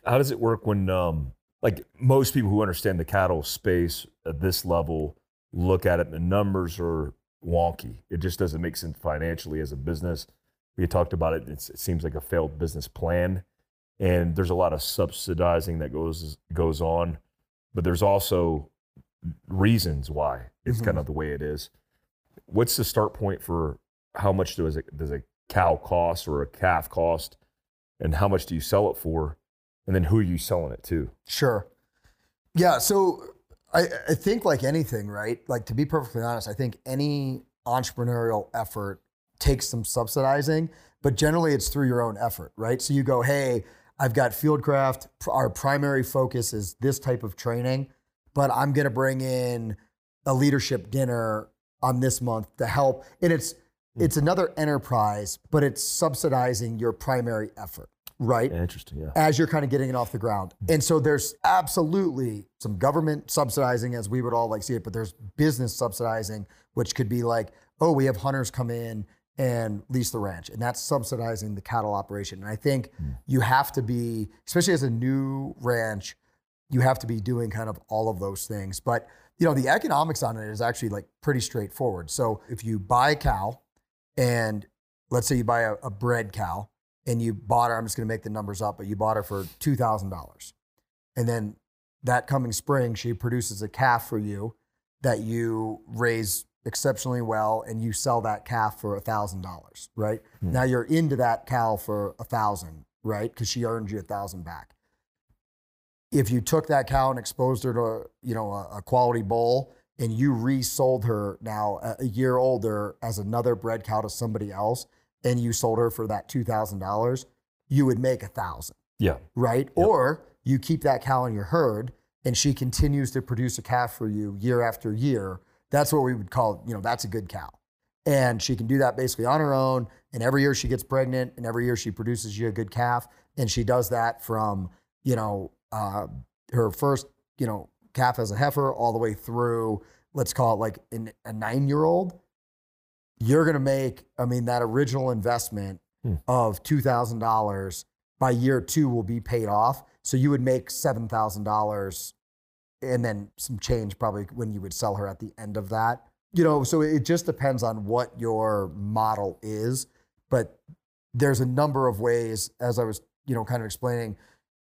How does it work when, um, like most people who understand the cattle space at this level look at it, and the numbers are wonky. It just doesn't make sense financially as a business. We talked about it. It's, it seems like a failed business plan, and there's a lot of subsidizing that goes goes on, but there's also reasons why it's Mhm. kind of the way it is. What's the start point for how much does it does a cow cost or a calf cost, and how much do you sell it for? And then who are you selling it to? Sure. Yeah. So I, I think, like anything, right? Like, to be perfectly honest, I think any entrepreneurial effort takes some subsidizing, but generally it's through your own effort, right? So you go, hey, I've got Fieldcraft. Our primary focus is this type of training, but I'm going to bring in a leadership dinner on this month to help. And it's, hmm. it's another enterprise, but it's subsidizing your primary effort, right? Interesting, yeah. as you're kind of getting it off the ground. Hmm. And so there's absolutely some government subsidizing as we would all like see it, but there's business subsidizing, which could be like, oh, we have hunters come in and lease the ranch. And that's subsidizing the cattle operation. And I think hmm. you have to be, especially as a new ranch, you have to be doing kind of all of those things. But you know, the economics on it is actually like pretty straightforward. So if you buy a cow and let's say you buy a, a bred cow and you bought her, I'm just going to make the numbers up, but you bought her for $2,000. And then that coming spring, she produces a calf for you that you raise exceptionally well and you sell that calf for $1,000, right? Hmm. Now you're into that cow for a 1000 right? Because she earned you a 1000 back. If you took that cow and exposed her to, you know, a, a quality bull and you resold her now a, a year older as another bred cow to somebody else, and you sold her for that two thousand dollars, you would make a thousand, Yeah. right? Yep. Or you keep that cow in your herd, and she continues to produce a calf for you year after year. That's what we would call, you know, that's a good cow, and she can do that basically on her own. And every year she gets pregnant, and every year she produces you a good calf, and she does that from, you know, uh, her first, you know, calf as a heifer all the way through, let's call it like an, a nine-year-old you're going to make, I mean, that original investment Hmm. of $2,000 by year two will be paid off. So you would make $7,000 and then some change probably when you would sell her at the end of that. You know, so it just depends on what your model is. But there's a number of ways, as I was, you know, kind of explaining,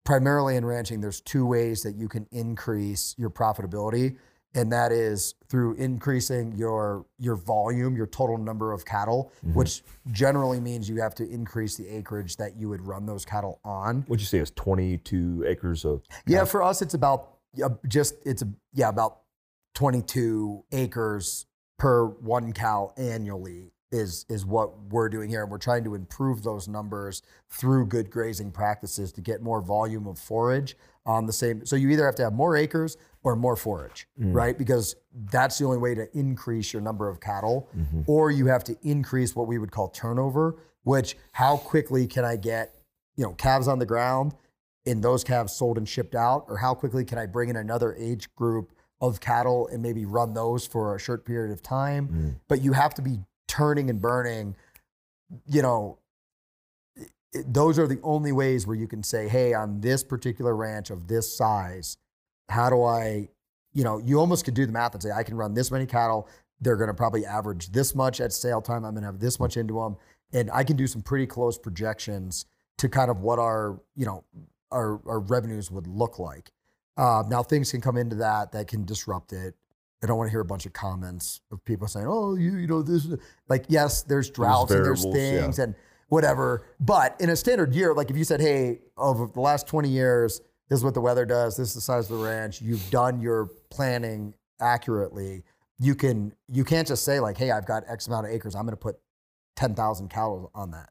primarily in ranching, there's two ways that you can increase your profitability, and that is through increasing your your volume, your total number of cattle, which generally means you have to increase the acreage that you would run those cattle on. What'd you say? is 22 acres of. Yeah, for us, it's about uh, just it's a, yeah about 22 acres per one cow annually is is what we're doing here, and we're trying to improve those numbers through good grazing practices to get more volume of forage on the same. So you either have to have more acres or more forage, mm. right? Because that's the only way to increase your number of cattle, mm-hmm. or you have to increase what we would call turnover, which how quickly can I get you know calves on the ground and those calves sold and shipped out, or how quickly can I bring in another age group of cattle and maybe run those for a short period of time? Mm. But you have to be turning and burning, you know. Those are the only ways where you can say, "Hey, on this particular ranch of this size, how do I, you know, you almost could do the math and say, I can run this many cattle. They're going to probably average this much at sale time. I'm going to have this much into them, and I can do some pretty close projections to kind of what our, you know, our, our revenues would look like. Uh, now things can come into that that can disrupt it. I don't want to hear a bunch of comments of people saying, "Oh, you, you know, this." is-" Like, yes, there's droughts and there's variables, yeah. things and whatever. But in a standard year, like if you said, "Hey, over the last 20 years, this is what the weather does. This is the size of the ranch. You've done your planning accurately." You can you can't just say like, "Hey, I've got X amount of acres. I'm going to put 10,000 cattle on that."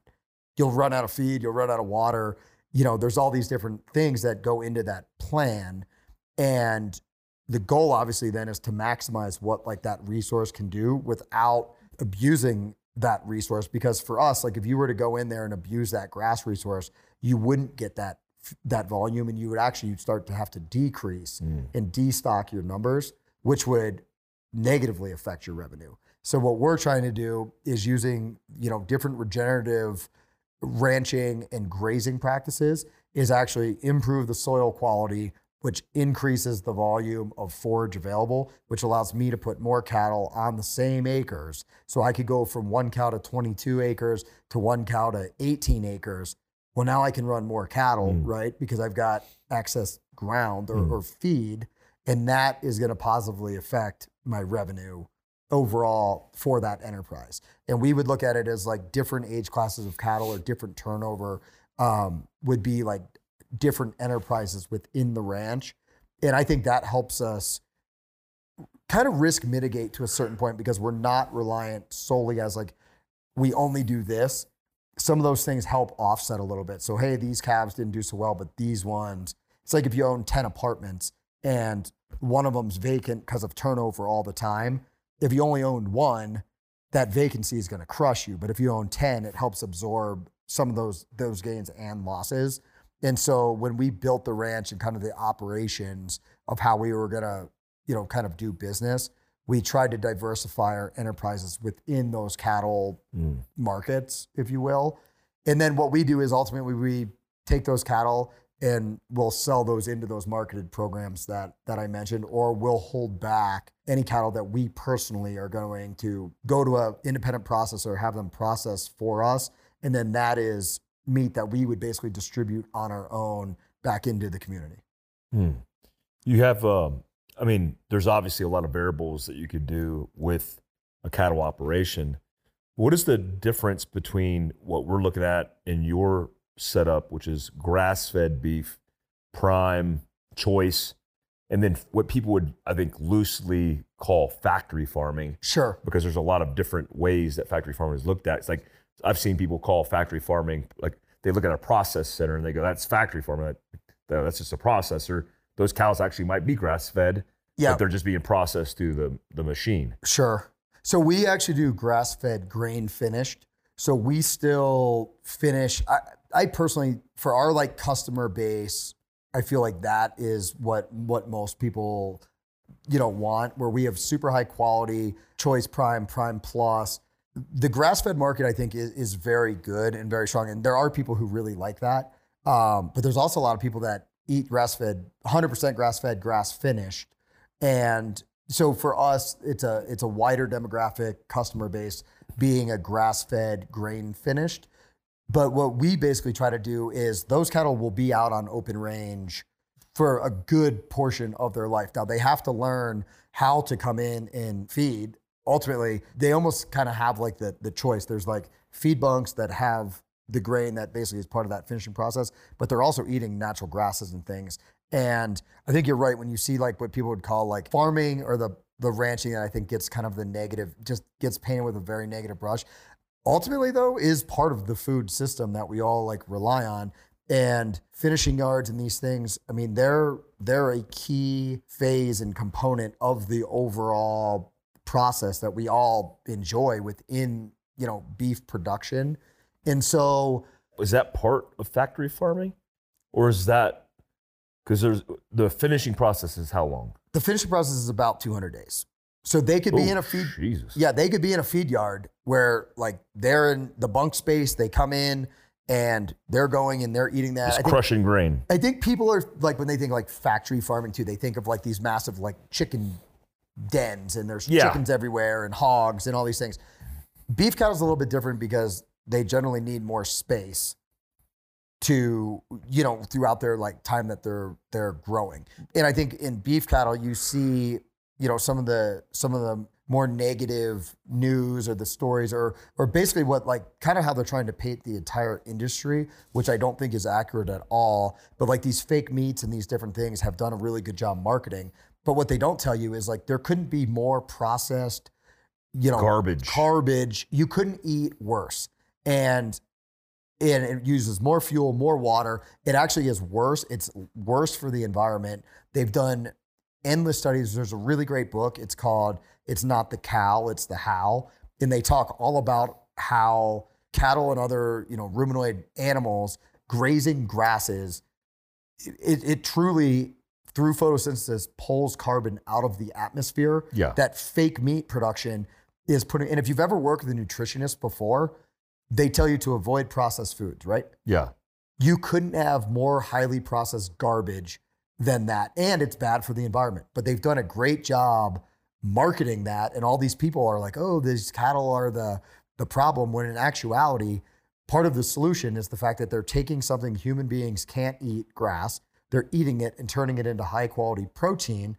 You'll run out of feed. You'll run out of water. You know, there's all these different things that go into that plan, and the goal obviously then is to maximize what like that resource can do without abusing that resource because for us like if you were to go in there and abuse that grass resource you wouldn't get that that volume and you would actually you'd start to have to decrease hmm. and destock your numbers which would negatively affect your revenue so what we're trying to do is using you know different regenerative ranching and grazing practices is actually improve the soil quality which increases the volume of forage available, which allows me to put more cattle on the same acres. So I could go from one cow to 22 acres to one cow to 18 acres. Well, now I can run more cattle, right? Because I've got access ground or, or feed, and that is going to positively affect my revenue overall for that enterprise. And we would look at it as like different age classes of cattle or different turnover um, would be like different enterprises within the ranch. And I think that helps us kind of risk mitigate to a certain point because we're not reliant solely as like we only do this. Some of those things help offset a little bit. So hey, these calves didn't do so well, but these ones, it's like if you own 10 apartments and one of them's vacant because of turnover all the time. If you only owned one, that vacancy is going to crush you. But if you own 10, it helps absorb some of those those gains and losses. And so when we built the ranch and kind of the operations of how we were going to, you know, kind of do business, we tried to diversify our enterprises within those cattle markets, if you will. And then what we do is ultimately we take those cattle and we'll sell those into those marketed programs that that I mentioned, or we'll hold back any cattle that we personally are going to go to an independent processor, have them process for us, and then that is meat that we would basically distribute on our own back into the community. Hmm. You have, um, I mean, there's obviously a lot of variables that you could do with a cattle operation. What is the difference between what we're looking at in your setup, which is grass fed beef, prime, choice, and then what people would, I think, loosely call factory farming? Sure. because there's a lot of different ways that factory farming is looked at. It's like I've seen people call factory farming like they look at a process center and they go, "That's factory farming. That, that- that's just a processor." Those cows actually might be grass fed, Yeah. but they're just being processed through the the machine. Sure. So we actually do grass fed, grain finished. So we still finish. I, I personally, for our like customer base, I feel like that is what what most people, you know, want. Where we have super high quality, choice prime, prime plus. The grass fed market, I think, is, is very good and very strong. And there are people who really like that. Um, but there's also a lot of people that eat grass fed, 100% grass fed, grass finished. And so for us, it's a it's a wider demographic customer base being a grass fed, grain finished. But what we basically try to do is those cattle will be out on open range for a good portion of their life. Now they have to learn how to come in and feed. Ultimately, they almost kind of have like the the choice. There's like feed bunks that have the grain that basically is part of that finishing process, but they're also eating natural grasses and things. And I think you're right when you see like what people would call like farming or the the ranching that I think gets kind of the negative, just gets painted with a very negative brush. Ultimately, though, is part of the food system that we all like rely on. And finishing yards and these things, I mean, they're they're a key phase and component of the overall process that we all enjoy within, you know, beef production. And so is that part of factory farming, or is that because there's the finishing process is how long? the finishing process is about 200 days. So they could be Oh, in a feed Jesus. Yeah, they could be in a feed yard where like they're in the bunk space, they come in and they're going and they're eating that. It's I think, crushing grain. I think people are like when they think like factory farming too, they think of like these massive like chicken dens and there's Yeah. chickens everywhere and hogs and all these things. Beef cattle's a little bit different because they generally need more space to you know throughout their like time that they're they're growing. And I think in beef cattle you see you know some of the some of the more negative news or the stories or or basically what like kind of how they're trying to paint the entire industry, which I don't think is accurate at all. But like these fake meats and these different things have done a really good job marketing. But what they don't tell you is like there couldn't be more processed, you know, Garbage. garbage. You couldn't eat worse. And and it uses more fuel, more water. It actually is worse. It's worse for the environment. They've done endless studies. There's a really great book. It's called It's Not the Cow, It's the How. And they talk all about how cattle and other, you know, ruminoid animals grazing grasses, it, it, truly through photosynthesis pulls carbon out of the atmosphere Yeah. that fake meat production is putting and if you've ever worked with a nutritionist before they tell you to avoid processed foods right Yeah. you couldn't have more highly processed garbage than that and it's bad for the environment but they've done a great job marketing that and all these people are like oh these cattle are the the problem when in actuality part of the solution is the fact that they're taking something human beings can't eat grass they're eating it and turning it into high quality protein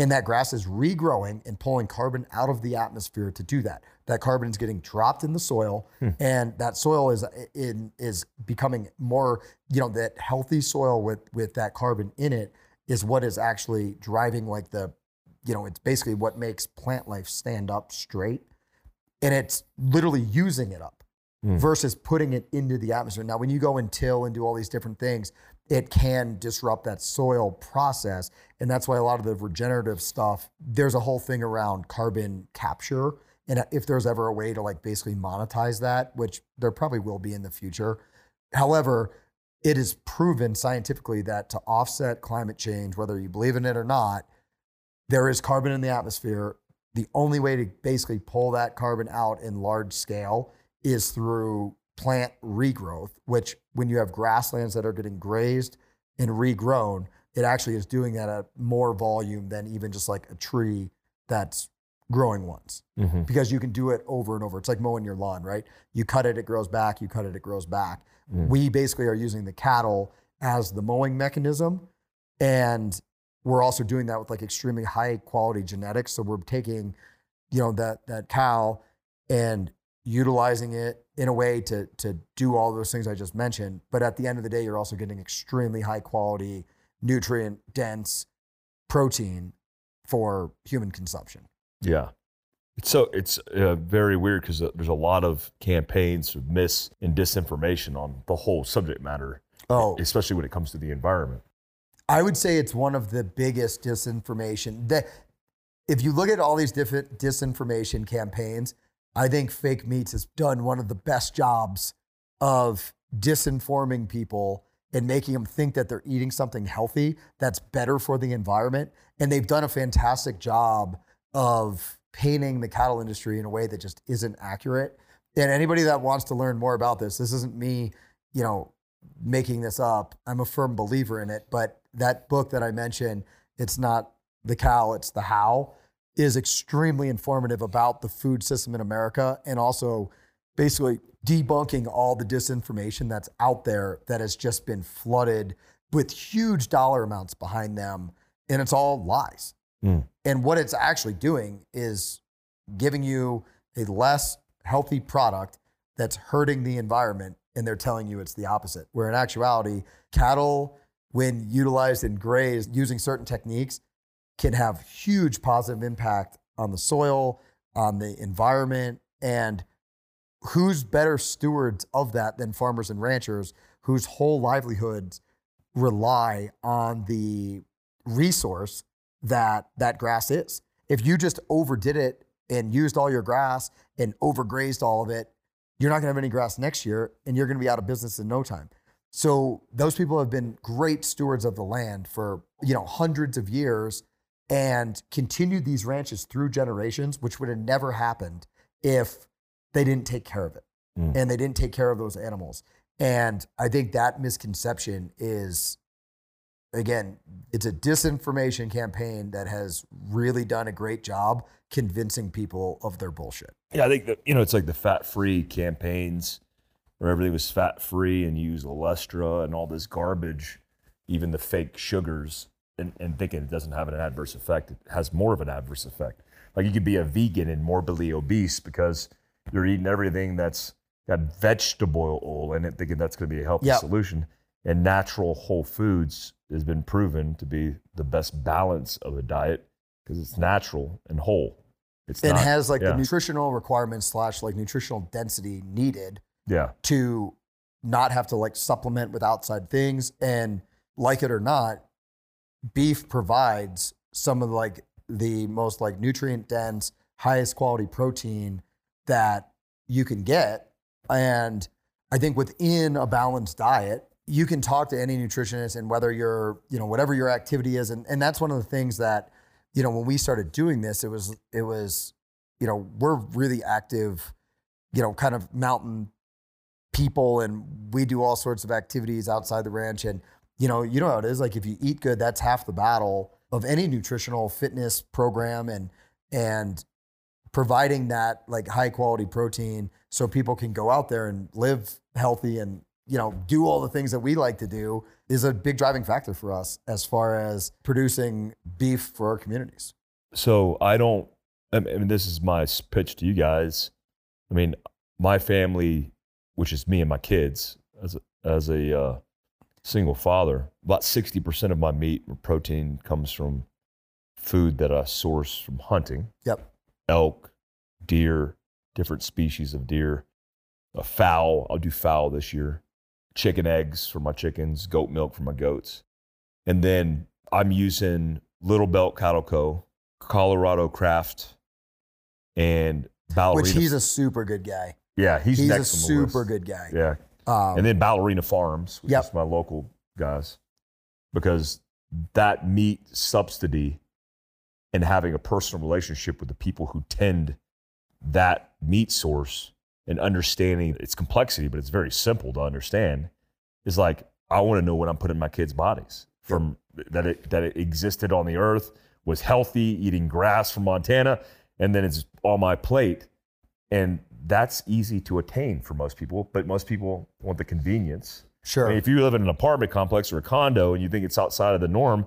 and that grass is regrowing and pulling carbon out of the atmosphere to do that. That carbon is getting dropped in the soil, and that soil is in is becoming more. You know, that healthy soil with with that carbon in it is what is actually driving like the, you know, it's basically what makes plant life stand up straight, and it's literally using it up Hmm. versus putting it into the atmosphere. Now, when you go and till and do all these different things, it can disrupt that soil process. And that's why a lot of the regenerative stuff, there's a whole thing around carbon capture. And if there's ever a way to like basically monetize that, which there probably will be in the future. However, it is proven scientifically that to offset climate change, whether you believe in it or not, there is carbon in the atmosphere. The only way to basically pull that carbon out in large scale is through plant regrowth, which when you have grasslands that are getting grazed and regrown, it actually is doing that at more volume than even just like a tree that's growing once Mhm. because you can do it over and over. It's like mowing your lawn, right? You cut it, it grows back. You cut it, it grows back. Mm. We basically are using the cattle as the mowing mechanism. And we're also doing that with like extremely high quality genetics. So we're taking, you know, that that cow and utilizing it in a way to to do all those things I just mentioned. But at the end of the day, you're also getting extremely high quality, nutrient dense protein for human consumption. Yeah. It's so it's uh, very weird because there's a lot of campaigns of mis and disinformation on the whole subject matter, Oh, especially when it comes to the environment. I would say it's one of the biggest disinformation. That if you look at all these different disinformation campaigns, I think fake meats has done one of the best jobs of disinforming people and making them think that they're eating something healthy that's better for the environment. And they've done a fantastic job of painting the cattle industry in a way that just isn't accurate. And anybody that wants to learn more about this, this isn't me, you know, making this up. I'm a firm believer in it. But that book that I mentioned, it's not the cow, it's the how, is extremely informative about the food system in America and also basically debunking all the disinformation that's out there that has just been flooded with huge dollar amounts behind them. And it's all lies. Mm. And what it's actually doing is giving you a less healthy product that's hurting the environment. And they're telling you it's the opposite. Where in actuality, cattle, when utilized and grazed using certain techniques, can have huge positive impact on the soil, on the environment, and who's better stewards of that than farmers and ranchers whose whole livelihoods rely on the resource that that grass is. If you just overdid it and used all your grass and overgrazed all of it, you're not going to have any grass next year and you're going to be out of business in no time. So those people have been great stewards of the land for, you know, hundreds of years and continued these ranches through generations, which would have never happened if they didn't take care of it Mm. and they didn't take care of those animals. And I think that misconception is, again, it's a disinformation campaign that has really done a great job convincing people of their bullshit. Yeah, I think that you know it's like the fat-free campaigns where everything was fat-free and you use Olestra and all this garbage, even the fake sugars, and, and thinking it doesn't have an adverse effect. It has more of an adverse effect. Like you could be a vegan and morbidly obese because you're eating everything that's got vegetable oil in it, thinking that's going to be a healthy Yep. solution. And natural whole foods has been proven to be the best balance of a diet because it's natural and whole. It's It not, has like yeah. the nutritional requirements slash like nutritional density needed yeah. to not have to like supplement with outside things. And like it or not, beef provides some of like the most like nutrient dense, highest quality protein that you can get. And I think within a balanced diet, you can talk to any nutritionist and whether you're, you know, whatever your activity is. And, and that's one of the things that, you know, when we started doing this, it was, it was, you know, we're really active, you know, kind of mountain people and we do all sorts of activities outside the ranch. And, you know, you know how it is. Like if you eat good, that's half the battle of any nutritional fitness program and, and providing that like high quality protein so people can go out there and live healthy and you know do all the things that we like to do is a big driving factor for us as far as producing beef for our communities So I don't. I mean, this is my pitch to you guys. I mean, my family, which is me and my kids, as a, as a uh, single father, about sixty percent of my meat or protein comes from food that I source from hunting. yep elk, deer, different species of deer, a fowl. I'll do fowl this year. Chicken eggs for my chickens, goat milk for my goats. And then I'm using Little Belt Cattle Co., Colorado Craft, and Ballerina. which he's a super good guy yeah, he's, he's, a on the list. super good guy Yeah, um, and then Ballerina Farms, which Yep. is my local guys, because that meat subsidy and having a personal relationship with the people who tend that meat source and understanding its complexity, but it's very simple to understand, is like I want to know what I'm putting in my kids' bodies from that it that it existed on the earth, was healthy, eating grass from Montana, and then it's on my plate. And that's easy to attain for most people, but most people want the convenience. sure I mean, if you live in an apartment complex or a condo and you think it's outside of the norm,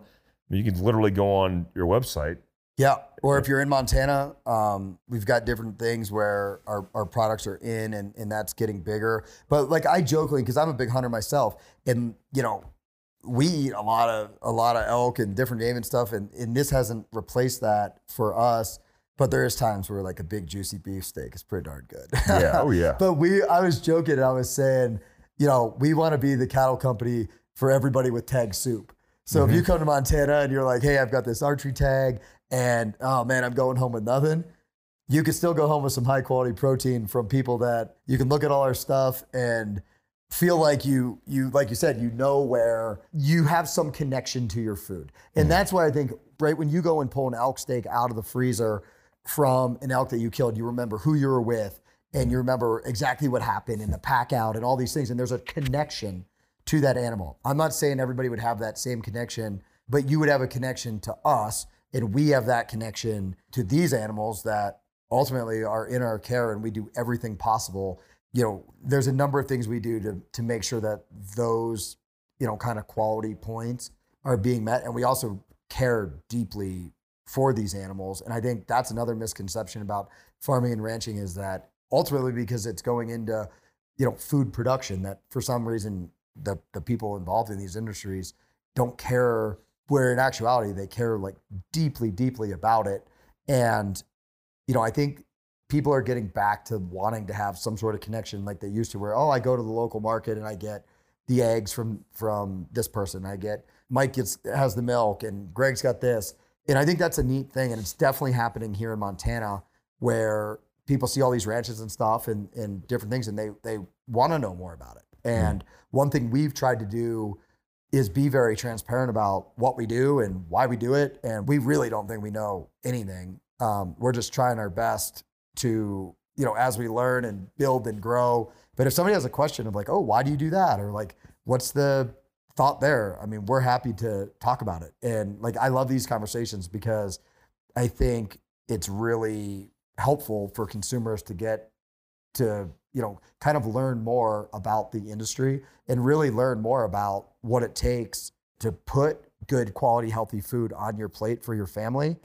you can literally go on your website. Yeah. Or if you're in Montana, um, we've got different things where our, our products are in and, and that's getting bigger. But like I jokingly, because I'm a big hunter myself, and you know, we eat a lot of a lot of elk and different game and stuff, and, and this hasn't replaced that for us. But there is times where like a big juicy beef steak is pretty darn good. Yeah. Oh, yeah. But we, I was joking. and I was saying, you know, we want to be the cattle company for everybody with tag soup. So if you mm-hmm. come to Montana and you're like, hey, I've got this archery tag, and oh man, I'm going home with nothing. You can still go home with some high quality protein from people that you can look at all our stuff and feel like you you like you said you know where you have some connection to your food and mm. that's why i think right when you go and pull an elk steak out of the freezer from an elk that you killed you remember who you were with and you remember exactly what happened and the pack out and all these things and there's a connection to that animal i'm not saying everybody would have that same connection but you would have a connection to us and we have that connection to these animals that ultimately are in our care and we do everything possible you know, there's a number of things we do to to make sure that those, you know, kind of quality points are being met. And we also care deeply for these animals. And I think that's another misconception about farming and ranching is that ultimately because it's going into, you know, food production that for some reason the the people involved in these industries don't care where in actuality they care like deeply, deeply about it. And, you know, I think people are getting back to wanting to have some sort of connection like they used to where, oh, I go to the local market and I get the eggs from from this person. I get Mike gets has the milk and Greg's got this. And I think that's a neat thing. And it's definitely happening here in Montana where people see all these ranches and stuff and, and different things and they they want to know more about it. And mm. one thing we've tried to do is be very transparent about what we do and why we do it. And we really don't think we know anything. Um, we're just trying our best to, you know, as we learn and build and grow. But if somebody has a question of like, oh, why do you do that? Or like, what's the thought there? I mean, we're happy to talk about it. And like, I love these conversations because I think it's really helpful for consumers to get to you know kind of learn more about the industry and really learn more about what it takes to put good quality healthy food on your plate for your family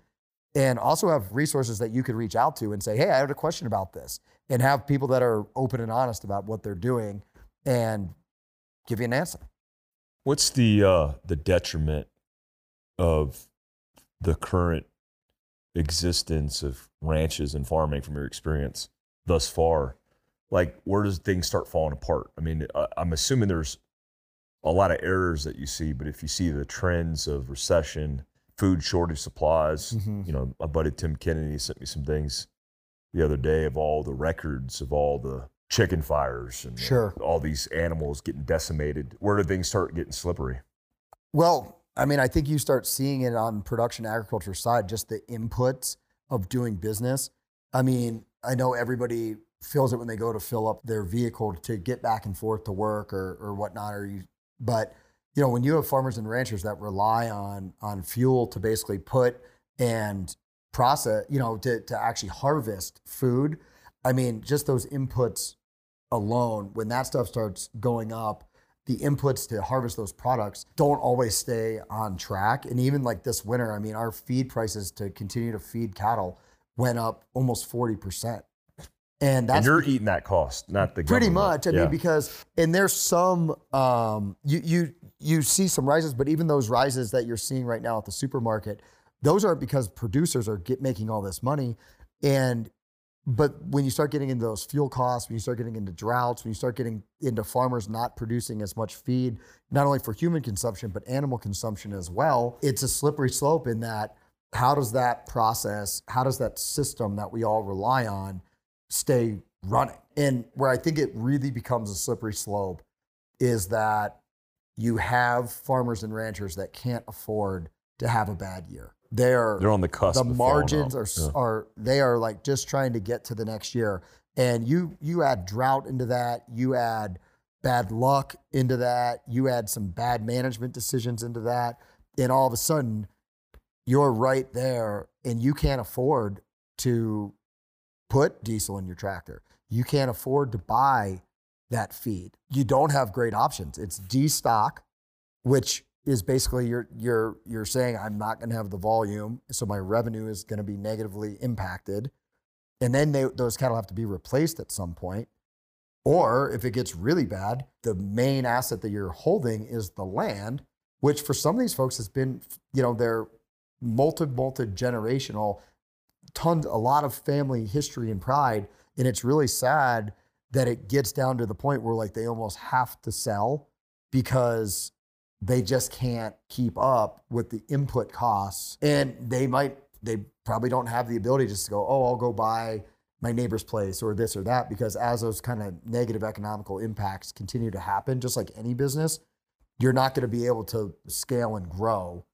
and also have resources that you could reach out to and say hey i had a question about this and have people that are open and honest about what they're doing and give you an answer what's the uh the detriment of the current existence of ranches and farming from your experience thus far like where does things start falling apart? I mean, I'm assuming there's a lot of errors that you see, but if you see the trends of recession, food shortage supplies, mm-hmm. you know, my buddy Tim Kennedy sent me some things the other day of all the records of all the chicken fires and sure. all these animals getting decimated. Where do things start getting slippery? Well, I mean, I think you start seeing it on production agriculture side, just the inputs of doing business. I mean, I know everybody feels it when they go to fill up their vehicle to get back and forth to work or, or whatnot. Or you, but you know, when you have farmers and ranchers that rely on on fuel to basically put and process, you know, to to actually harvest food, I mean, just those inputs alone, when that stuff starts going up, the inputs to harvest those products don't always stay on track. And even like this winter, I mean, our feed prices to continue to feed cattle went up almost 40%. And that's and you're eating that cost, not the pretty government. much. I yeah. mean, because and there's some um, you you you see some rises, but even those rises that you're seeing right now at the supermarket, those aren't because producers are get, making all this money. And but when you start getting into those fuel costs, when you start getting into droughts, when you start getting into farmers not producing as much feed, not only for human consumption but animal consumption as well, it's a slippery slope in that. How does that process? How does that system that we all rely on? stay running. And where I think it really becomes a slippery slope is that you have farmers and ranchers that can't afford to have a bad year. They're they're on the cusp. The margins are yeah. are they are like just trying to get to the next year. And you you add drought into that, you add bad luck into that, you add some bad management decisions into that, and all of a sudden you're right there and you can't afford to put diesel in your tractor. You can't afford to buy that feed. You don't have great options. It's destock, which is basically you're you're you're saying I'm not going to have the volume, so my revenue is going to be negatively impacted, and then they, those cattle have to be replaced at some point. Or if it gets really bad, the main asset that you're holding is the land, which for some of these folks has been, you know, they're multi multi generational tons, a lot of family history and pride. And it's really sad that it gets down to the point where like they almost have to sell because they just can't keep up with the input costs. And they might, they probably don't have the ability just to go, oh, I'll go buy my neighbor's place or this or that. Because as those kind of negative economical impacts continue to happen, just like any business, you're not going to be able to scale and grow.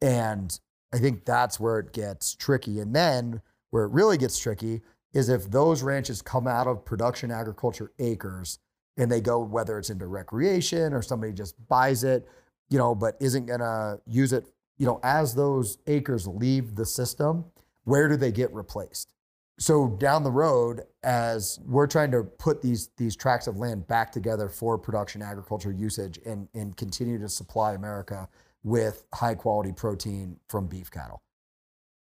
And I think that's where it gets tricky. And then where it really gets tricky is if those ranches come out of production agriculture acres and they go, whether it's into recreation or somebody just buys it, you know, but isn't going to use it, you know, as those acres leave the system, where do they get replaced? so down the road, as we're trying to put these these tracts of land back together for production agriculture usage and and continue to supply America with high quality protein from beef cattle.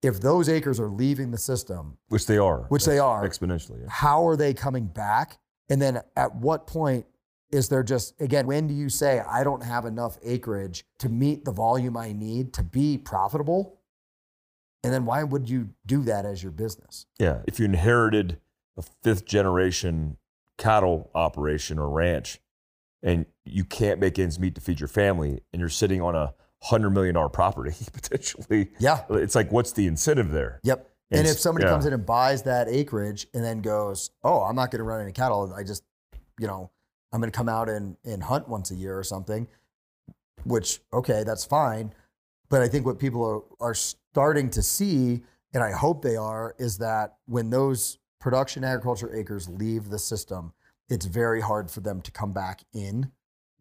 If those acres are leaving the system, which they are, which they are, exponentially. Yeah. how are they coming back? And then at what point is there just, again, when do you say, I don't have enough acreage to meet the volume I need to be profitable? And then why would you do that as your business? Yeah. If you inherited a fifth generation cattle operation or ranch and you can't make ends meet to feed your family and you're sitting on a hundred million dollar property potentially, Yeah. it's like, what's the incentive there? Yep. And And if somebody yeah. comes in and buys that acreage and then goes, Oh, I'm not going to run any cattle. I just, you know, I'm going to come out and, and hunt once a year or something, which, okay, that's fine. But I think what people are, are starting to see, and I hope they are, is that when those production agriculture acres leave the system, it's very hard for them to come back in.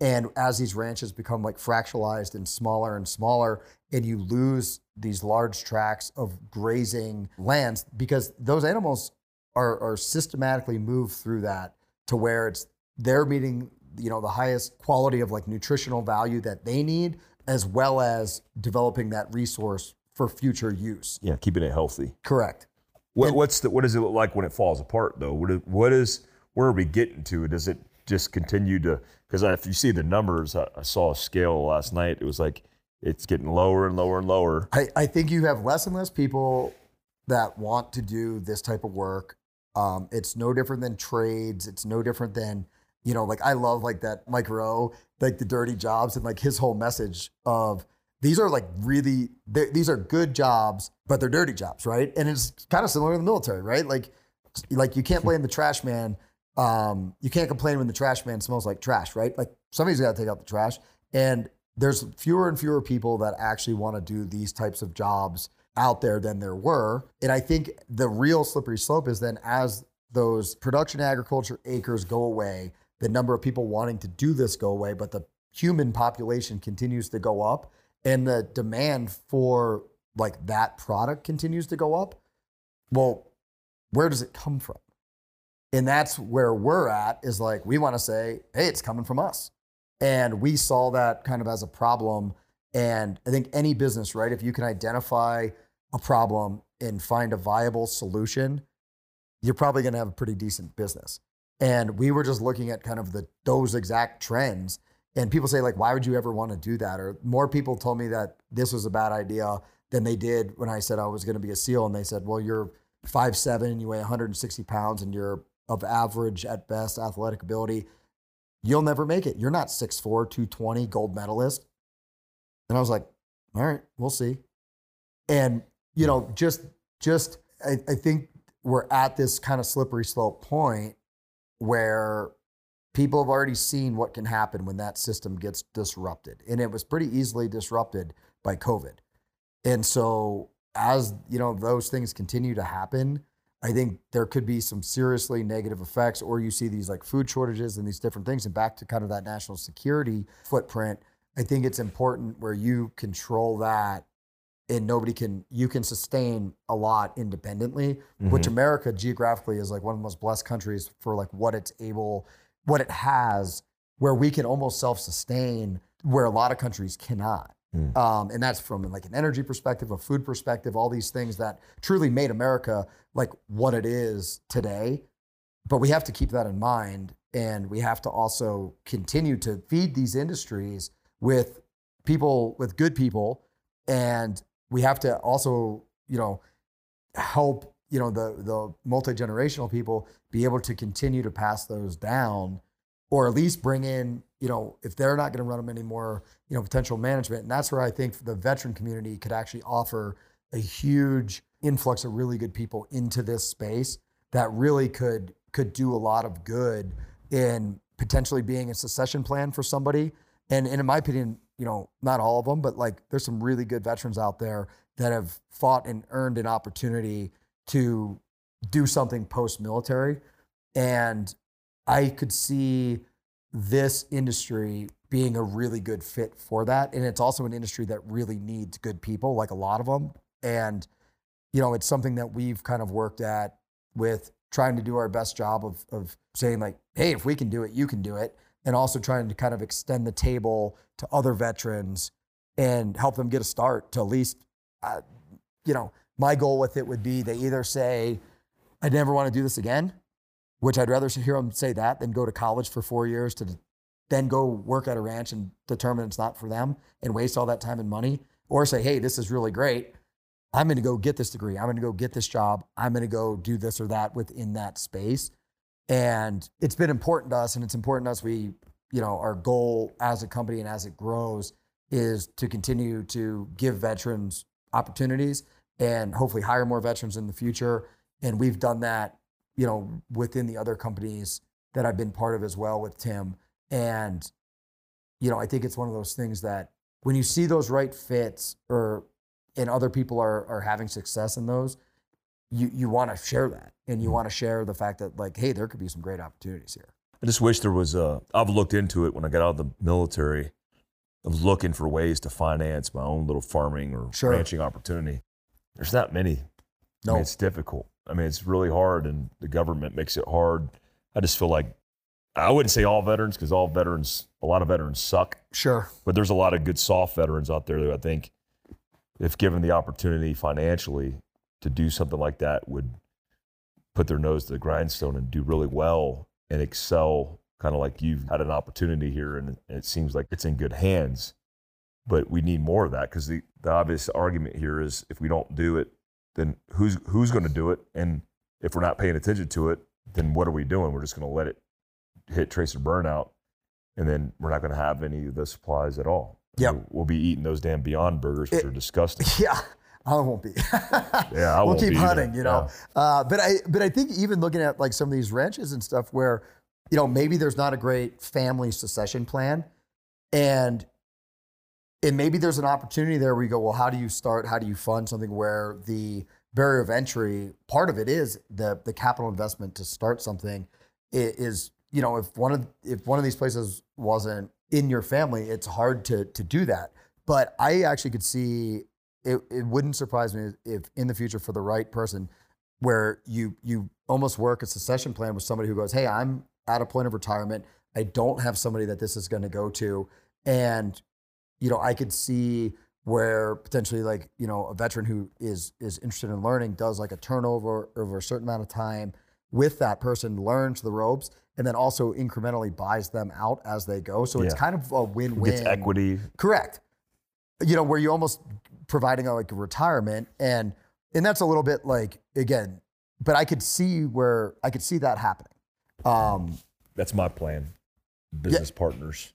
And as these ranches become like fractionalized and smaller and smaller, and you lose these large tracts of grazing lands because those animals are, are systematically moved through that to where it's they're meeting you know the highest quality of like nutritional value that they need as well as developing that resource for future use Yeah. Keeping it healthy. correct What, And- what's the, what does it look like when it falls apart though? What is, what is where are we getting to? Does it just continue to? Because if you see the numbers, I, I saw a scale last night. It was like it's getting lower and lower and lower. I, I think you have less and less people that want to do this type of work. Um, it's no different than trades. It's no different than, you know, like I love like that Mike Rowe, like the dirty jobs and like his whole message of these are like really, these are good jobs, but they're dirty jobs, right? And it's kind of similar to the military, right? Like, like you can't blame the trash man. Um, you can't complain when the trash man smells like trash, right? Like somebody's got to take out the trash. And there's fewer and fewer people that actually want to do these types of jobs out there than there were. And I think the real slippery slope is then as those production agriculture acres go away, the number of people wanting to do this go away, but the human population continues to go up and the demand for like that product continues to go up. Well, where does it come from? And that's where we're at is like, we want to say, hey, it's coming from us. And we saw that kind of as a problem. And I think any business, right, if you can identify a problem and find a viable solution, you're probably going to have a pretty decent business. And we were just looking at kind of the those exact trends. And people say, like, why would you ever want to do that? Or more people told me that this was a bad idea than they did when I said I was going to be a SEAL. And they said, well, you're five seven, you weigh 160 pounds, and you're of average at best athletic ability. You'll never make it. You're not 6'4, 220 gold medalist. And I was like, all right, we'll see. And, you know, just just I, I think we're at this kind of slippery slope point where people have already seen what can happen when that system gets disrupted. And it was pretty easily disrupted by COVID. And so as, you know, those things continue to happen, I think there could be some seriously negative effects, or you see these like food shortages and these different things. And back to kind of that national security footprint, I think it's important where you control that and nobody can, you can sustain a lot independently, which mm-hmm. America geographically is like one of the most blessed countries for like what it's able, what it has, where we can almost self sustain, where a lot of countries cannot. Mm. Um, and that's from like an energy perspective, a food perspective, all these things that truly made America like what it is today. But we have to keep that in mind. And we have to also continue to feed these industries with people, with good people. And we have to also, you know, help, you know, the, the multi-generational people be able to continue to pass those down or at least bring in, you know, if they're not going to run them anymore, you know, potential management. And that's where I think the veteran community could actually offer a huge influx of really good people into this space that really could could do a lot of good in potentially being a succession plan for somebody. And, and in my opinion, you know, not all of them, but like there's some really good veterans out there that have fought and earned an opportunity to do something post military. And I could see this industry being a really good fit for that. And it's also an industry that really needs good people, like a lot of them. And, you know, it's something that we've kind of worked at with trying to do our best job of, of saying like, hey, if we can do it, you can do it. And also trying to kind of extend the table to other veterans and help them get a start to at least, uh, you know, my goal with it would be they either say, I never want to do this again, which I'd rather hear them say that than go to college for four years to then go work at a ranch and determine it's not for them and waste all that time and money, or say, hey, this is really great. I'm going to go get this degree. I'm going to go get this job. I'm going to go do this or that within that space. And it's been important to us, and it's important to us. We, you know, our goal as a company and as it grows is to continue to give veterans opportunities and hopefully hire more veterans in the future. And we've done that, you know, within the other companies that I've been part of as well with Tim. And, you know, I think it's one of those things that when you see those right fits or and other people are are having success in those, you you want to share that and you mm-hmm. want to share the fact that like, hey, there could be some great opportunities here. I just wish there was a. I've looked into it when I got out of the military. I was looking for ways to finance my own little farming or Sure. ranching opportunity. There's not many. I No, mean, it's difficult. I mean, it's really hard, and the government makes it hard. I just feel like I wouldn't say all veterans because all veterans, a lot of veterans suck, sure. but there's a lot of good soft veterans out there that I think, if given the opportunity financially to do something like that, would put their nose to the grindstone and do really well and excel. Kind of like you've had an opportunity here, and it seems like it's in good hands. But we need more of that because the, the obvious argument here is if we don't do it, then who's who's going to do it? And if we're not paying attention to it, then what are we doing? We're just going to let it hit tracer burnout, and then we're not going to have any of the supplies at all. Yeah, We'll, we'll be eating those damn Beyond Burgers, which It- are disgusting. Yeah, I won't be. Yeah, I we'll won't keep be either. hunting, you know. Yeah. Uh, but I, but I think even looking at like some of these ranches and stuff, where you know maybe there's not a great family succession plan, and and maybe there's an opportunity there where you go, well, how do you start? How do you fund something where the barrier of entry part of it is the the capital investment to start something is you know if one of if one of these places wasn't in your family, it's hard to to do that. But I actually could see it, it wouldn't surprise me if in the future for the right person where you you almost work a succession plan with somebody who goes hey i'm at a point of retirement i don't have somebody that this is going to go to and you know i could see where potentially like you know a veteran who is is interested in learning does like a turnover over a certain amount of time with that person learns the ropes and then also incrementally buys them out as they go so it's kind of a win-win Gets equity. Correct. You know, where you almost providing a, like a retirement and and that's a little bit like again, but I could see where I could see that happening. Um That's my plan. Business partners.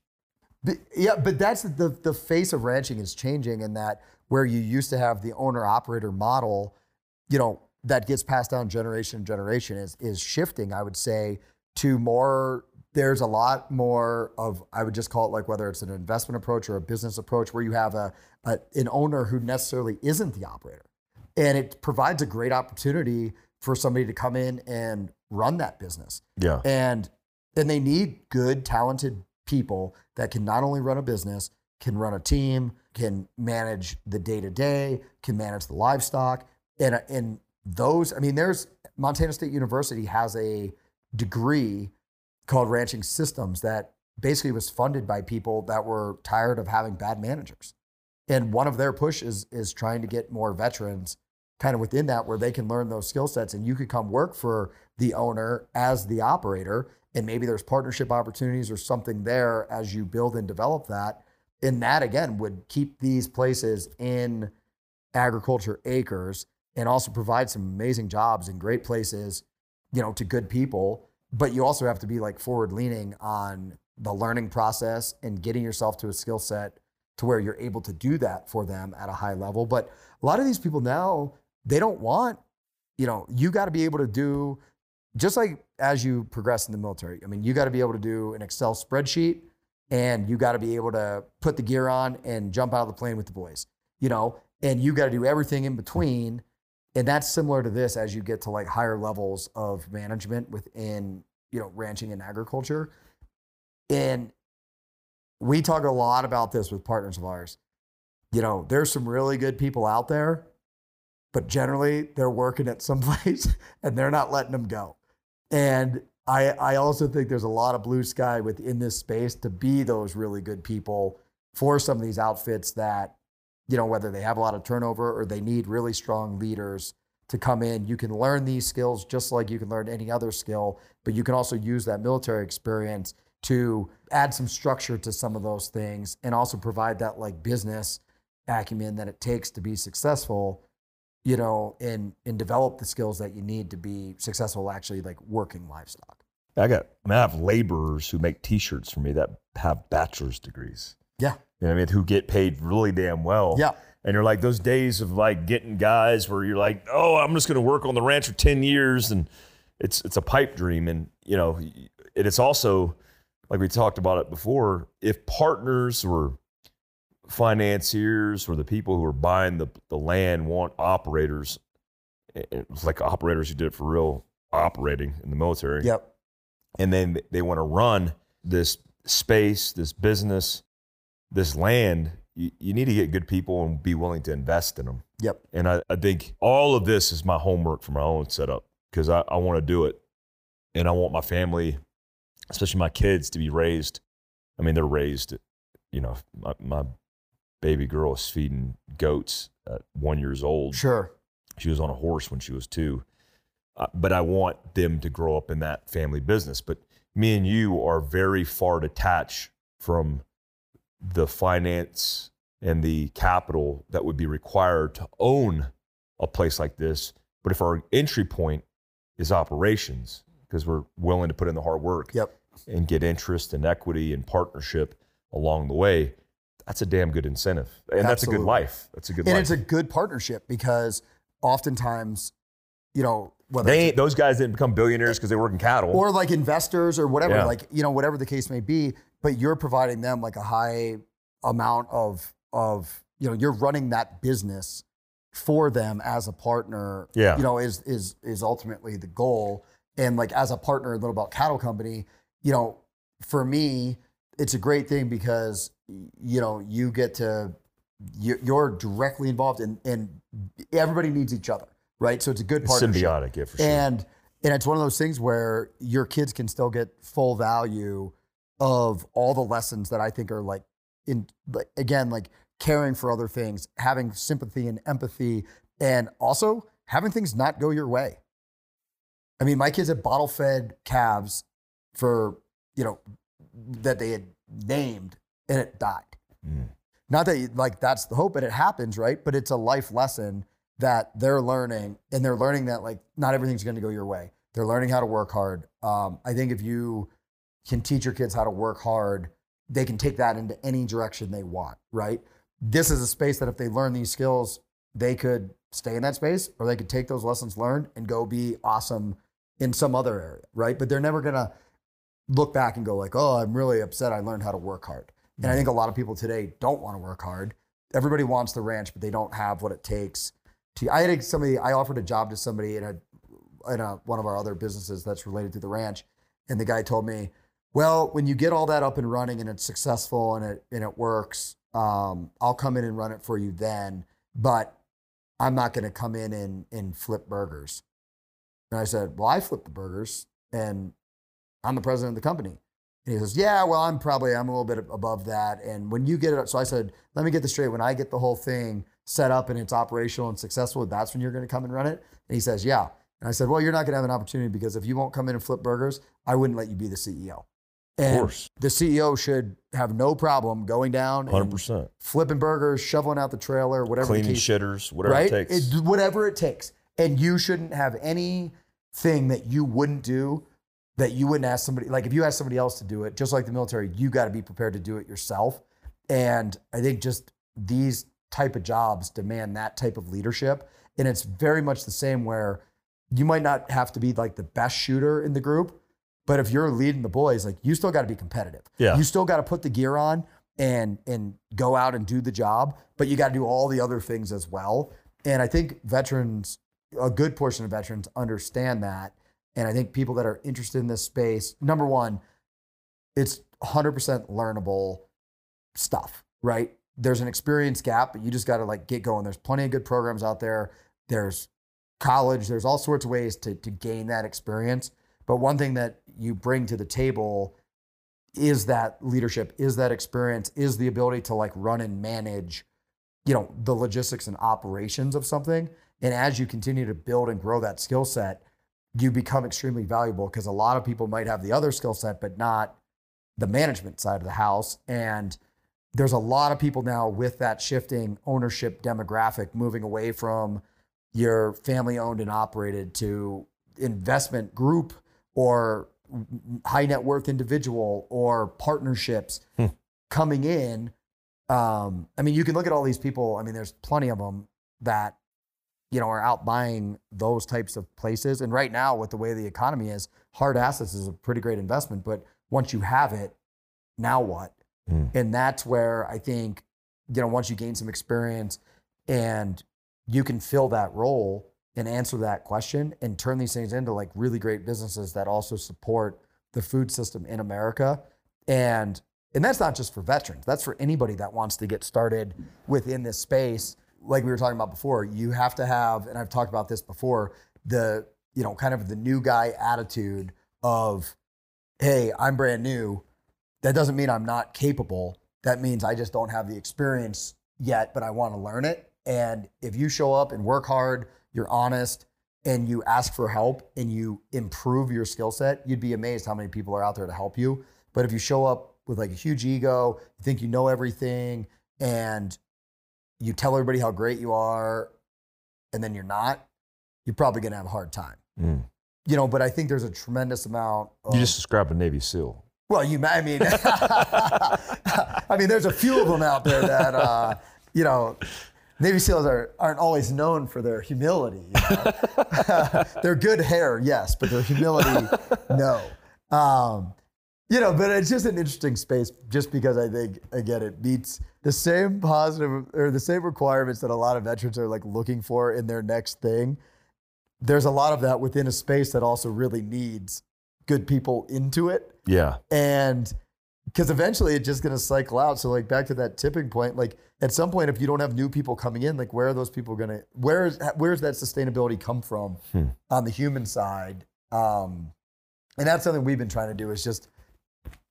But, yeah, but that's the the face of ranching is changing in that where you used to have the owner operator model, you know, that gets passed down generation to generation is is shifting, I would say, to more there's a lot more of I would just call it like whether it's an investment approach or a business approach where you have a, a an owner who necessarily isn't the operator. And it provides a great opportunity for somebody to come in and run that business Yeah. and and they need good talented people that can not only run a business can run a team can manage the day to day can manage the livestock. And and those i mean there's montana state university has a degree called ranching systems that basically was funded by people that were tired of having bad managers. And one of their push is is trying to get more veterans kind of within that where they can learn those skill sets and you could come work for the owner as the operator and maybe there's partnership opportunities or something there as you build and develop that. And that again would keep these places in agriculture acres and also provide some amazing jobs in great places you know to good people. But you also have to be like forward leaning on the learning process and getting yourself to a skill set to where you're able to do that for them at a high level. But a lot of these people now they don't want you know you got to be able to do just like as you progress in the military i mean you got to be able to do an excel spreadsheet and you got to be able to put the gear on and jump out of the plane with the boys you know? And you got to do everything in between. And that's similar to this as you get to like higher levels of management within you know ranching and agriculture. And we talk a lot about this with partners of ours. You know there's some really good people out there but generally they're working at some place and they're not letting them go. And I, I also think there's a lot of blue sky within this space to be those really good people for some of these outfits that, you know, whether they have a lot of turnover or they need really strong leaders to come in. You can learn these skills just like you can learn any other skill, but you can also use that military experience to add some structure to some of those things and also provide that like business acumen that it takes to be successful you know and and develop the skills that you need to be successful actually like working livestock I got, I, mean, I have laborers who make T-shirts for me that have bachelor's degrees. Yeah. You know what I mean? Who get paid really damn well. yeah And you're like those days of like getting guys where you're like, oh, I'm just going to work on the ranch for 10 years. And it's, it's a pipe dream. And, you know, it is also like we talked about it before. If partners or financiers or the people who are buying the, the land want operators, it's like operators who did it for real operating in the military yep and then they want to run this space, this business, this land, you, you, need to get good people and be willing to invest in them. Yep. And I, I think all of this is my homework for my own setup because I, I want to do it. And I want my family, especially my kids, to be raised. I mean, they're raised, you know, my, my baby girl is feeding goats at one years old. Sure. She was on a horse when she was two. Uh, but I want them to grow up in that family business. But me and you are very far detached from the finance and the capital that would be required to own a place like this. But if our entry point is operations, because we're willing to put in the hard work yep. and get interest and equity and partnership along the way, that's a damn good incentive. And Absolutely. that's a good life. That's a good and life. it's a good partnership because oftentimes, you know, whether they ain't, those guys didn't become billionaires because they work in cattle or like investors or whatever, Yeah. like you know whatever the case may be. But you're providing them like a high amount of of you know you're running that business for them as a partner. Yeah. you know is is is ultimately the goal. And like as a partner in Little Belt Cattle Company, you know, for me, it's a great thing because you know you get to you- you're directly involved in and everybody needs each other right? So it's a good It's partnership. symbiotic, yeah, for sure. And and it's one of those things where your kids can still get full value of all the lessons that I think are like in like, again like caring for other things, having sympathy and empathy, and also having things not go your way. I mean, my kids had bottle fed calves for you know that they had named, and it died. Mm. Not that you, like that's the hope, but it happens, right? But it's a life lesson that they're learning, and they're learning that like not everything's going to go your way. They're learning how to work hard. Um, I think if you can teach your kids how to work hard, they can take that into any direction they want, right? This is a space that if they learn these skills, they could stay in that space or they could take those lessons learned and go be awesome in some other area, right? But they're never going to look back and go like, "Oh, I'm really upset I learned how to work hard." And I think a lot of people today don't want to work hard. Everybody wants the ranch, but they don't have what it takes to I had somebody I offered a job to somebody in a in a, one of our other businesses that's related to the ranch, and the guy told me, "Well, when you get all that up and running and it's successful and it and it works, um, I'll come in and run it for you then, but I'm not going to come in and and flip burgers." And I said, "Well, I flip the burgers, and I'm the president of the company." And he says, "Yeah, well, I'm probably I'm a little bit above that." And when you get it, so I said, "Let me get this straight. When I get the whole thing set up and it's operational and successful, that's when you're going to come and run it." And he says, "Yeah." And I said, "Well, you're not going to have an opportunity because if you won't come in and flip burgers, I wouldn't let you be the CEO." And of course. the CEO should have no problem going down Hundred and percent. flipping burgers, shoveling out the trailer, whatever Cleaning shitters, whatever right? it takes. It- whatever it takes. And you shouldn't have anything that you wouldn't do that you wouldn't ask somebody. Like if you ask somebody else to do it, just like the military, you got to be prepared to do it yourself. And I think just these type of jobs demand that type of leadership. And it's very much the same where you might not have to be like the best shooter in the group, but if you're leading the boys, like you still got to be competitive. Yeah. You still got to put the gear on and and go out and do the job, but you got to do all the other things as well. And I think veterans, a good portion of veterans understand that. And I think people that are interested in this space, number one, it's 100% learnable stuff, right? There's an experience gap, but you just got to like get going. There's plenty of good programs out there. there's college, there's all sorts of ways to, to gain that experience. But one thing that you bring to the table is that leadership, is that experience, is the ability to like run and manage, you know, the logistics and operations of something. And as you continue to build and grow that skill set, you become extremely valuable because a lot of people might have the other skill set, but not the management side of the house. And there's a lot of people now with that shifting ownership demographic moving away from your family owned and operated to investment group or high net worth individual or partnerships Hmm. coming in. Um, I mean, you can look at all these people. I mean, there's plenty of them that you know are out buying those types of places. And right now, with the way the economy is, hard assets is a pretty great investment. But once you have it, now what? Hmm. And that's where I think you know once you gain some experience and you can fill that role and answer that question and turn these things into like really great businesses that also support the food system in America. And and that's not just for veterans. That's for anybody that wants to get started within this space. Like we were talking about before, you have to have, and I've talked about this before, the, you know, kind of the new guy attitude of, hey, I'm brand new. That doesn't mean I'm not capable. That means I just don't have the experience yet, but I want to learn it. And if you show up and work hard, you're honest, and you ask for help and you improve your skill set, you'd be amazed how many people are out there to help you. But if you show up with like a huge ego, you think you know everything, and you tell everybody how great you are, and then you're not, you're probably going to have a hard time. Mm. You know, but I think there's a tremendous amount. Of, You just described a Navy SEAL. well, you. I mean, I mean, there's a few of them out there that uh, you know. Navy SEALs are, aren't always known for their humility. you know? They're good hair, yes, but their humility, no. Um, you know, but it's just an interesting space just because I think, again, it meets the same positive or the same requirements that a lot of veterans are like looking for in their next thing. There's a lot of that within a space that also really needs good people into it Yeah. and because eventually it's just going to cycle out so like back to that tipping point like at some point if you don't have new people coming in like where are those people going to where's where's that sustainability come from Hmm. on the human side um and that's something we've been trying to do is just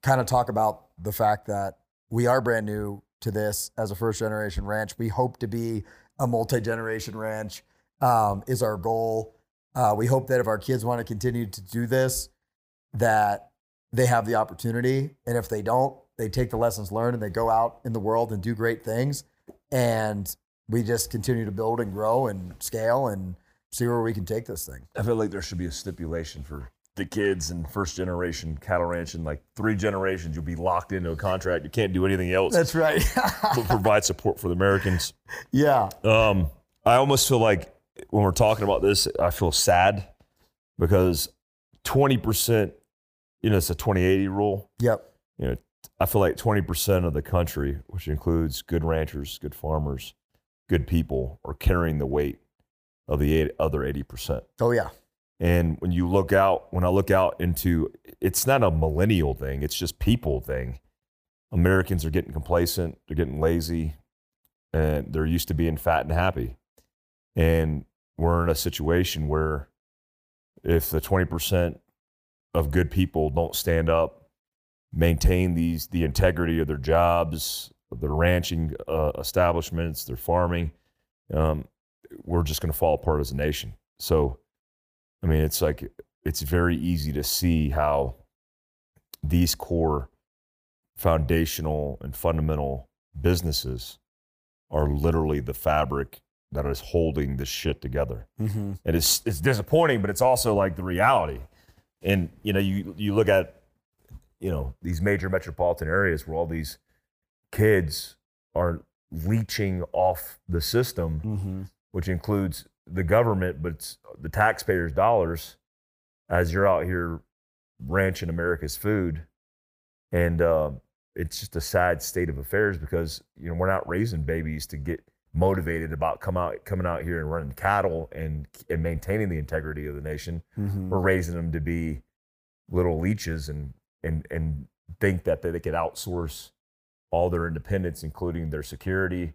kind of talk about the fact that we are brand new to this as a first generation ranch we hope to be a multi-generation ranch um, is our goal uh, we hope that if our kids want to continue to do this that they have the opportunity. And if they don't, they take the lessons learned and they go out in the world and do great things. And we just continue to build and grow and scale and see where we can take this thing. I feel like there should be a stipulation for the kids and first generation cattle ranching. Like three generations, you'll be locked into a contract. You can't do anything else That's right. but provide support for the Americans. yeah. Um, I almost feel like when we're talking about this, I feel sad because 20%, you know, it's a 2080 rule. Yep. You know, I feel like 20% of the country, which includes good ranchers, good farmers, good people, are carrying the weight of the eight, other 80%. Oh, yeah. And when you look out, when I look out into, it's not a millennial thing, it's just people thing. Americans are getting complacent, they're getting lazy, and they're used to being fat and happy. And we're in a situation where if the 20% of good people don't stand up, maintain these the integrity of their jobs, their ranching uh, establishments, their farming, um, we're just going to fall apart as a nation. So, I mean, it's like it's very easy to see how these core foundational and fundamental businesses are literally the fabric that is holding this shit together. Mm-hmm. And it's it's disappointing, but it's also like the reality. And you know, you you look at you know these major metropolitan areas where all these kids are leeching off the system Mm-hmm. which includes the government, but it's the taxpayers' dollars as you're out here ranching America's food. And uh, it's just a sad state of affairs because you know we're not raising babies to get motivated about come out coming out here and running cattle and and maintaining the integrity of the nation. Mm-hmm. We're raising them to be little leeches and and and think that they they could outsource all their independence, including their security,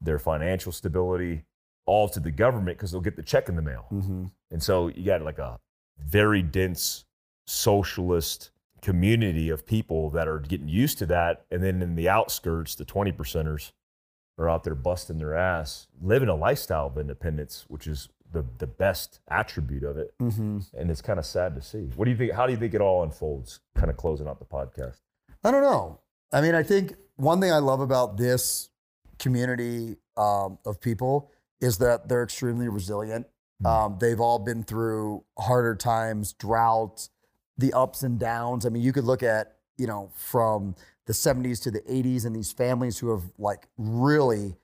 their financial stability, all to the government because they'll get the check in the mail. Mm-hmm. And so you got like a very dense socialist community of people that are getting used to that. And then in the outskirts, the 20 percenters are out there busting their ass, living a lifestyle of independence, which is the, the best attribute of it. Mm-hmm. And it's kind of sad to see. What do you think? How do you think it all unfolds? Kind of closing out the podcast. I don't know. I mean, I think one thing I love about this community um, of people is that they're extremely resilient. Mm. Um, they've all been through harder times, droughts, the ups and downs. I mean, you could look at, you know, from the 70s to the 80s and these families who have like really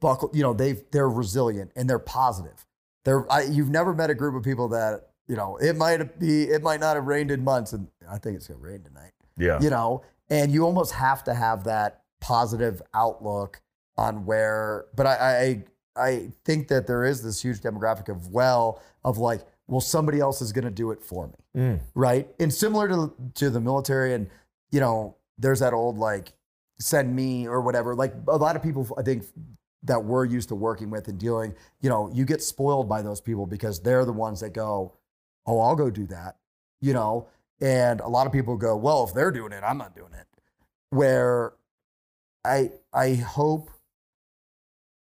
buckled, you know, they've, they're resilient and they're positive. They're, I, you've never met a group of people that, you know, it might be, it might not have rained in months and I think it's going to rain tonight Yeah. you know and you almost have to have that positive outlook on where but I, I i think that there is this huge demographic of well of like well somebody else is going to do it for me. Mm. right? And similar to to the military and you know there's that old like send me or whatever. Like a lot of people i think that we're used to working with and dealing you know you get spoiled by those people because they're the ones that go oh i'll go do that you know? And a lot of people go well if they're doing it i'm not doing it. Where i i hope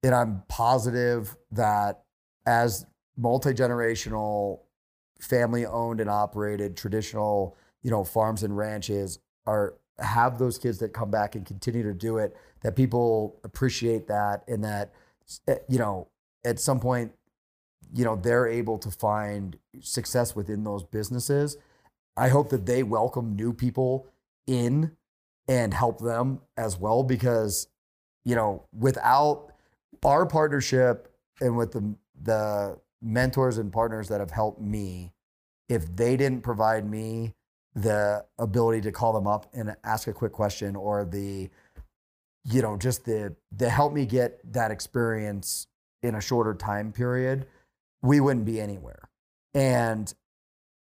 and i'm positive that as multi-generational family owned and operated traditional you know farms and ranches are have those kids that come back and continue to do it that people appreciate that and that eh, you know at some point you know they're able to find success within those businesses. I hope that they welcome new people in and help them as well because you know without our partnership and with the the mentors and partners that have helped me if they didn't provide me the ability to call them up and ask a quick question or the you know just the the help me get that experience in a shorter time period we wouldn't be anywhere. And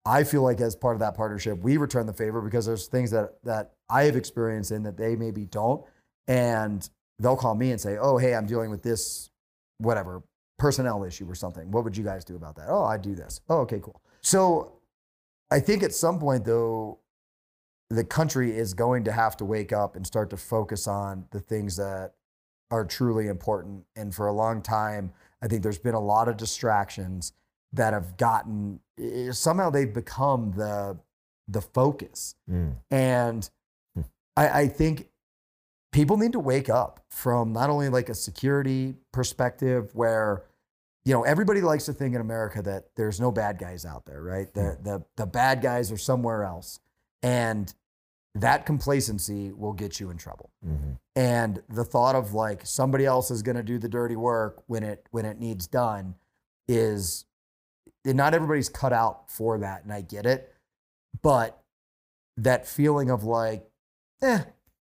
i feel like as part of that partnership we return the favor because there's things that that i have experienced in that they maybe don't. And they'll call me and say oh hey i'm dealing with this whatever personnel issue or something what would you guys do about that oh i do this oh okay cool so I think at some point, though, the country is going to have to wake up and start to focus on the things that are truly important. And for a long time, I think there's been a lot of distractions that have gotten eh, somehow they've become the the focus. Mm. And Hmm. I, I think people need to wake up from not only like a security perspective where you know everybody likes to think in america that there's no bad guys out there right? The, the, the bad guys are somewhere else. And that complacency will get you in trouble. Mhm. and the thought of like somebody else is going to do the dirty work when it when it needs done is not everybody's cut out for that and i get it. But that feeling of like eh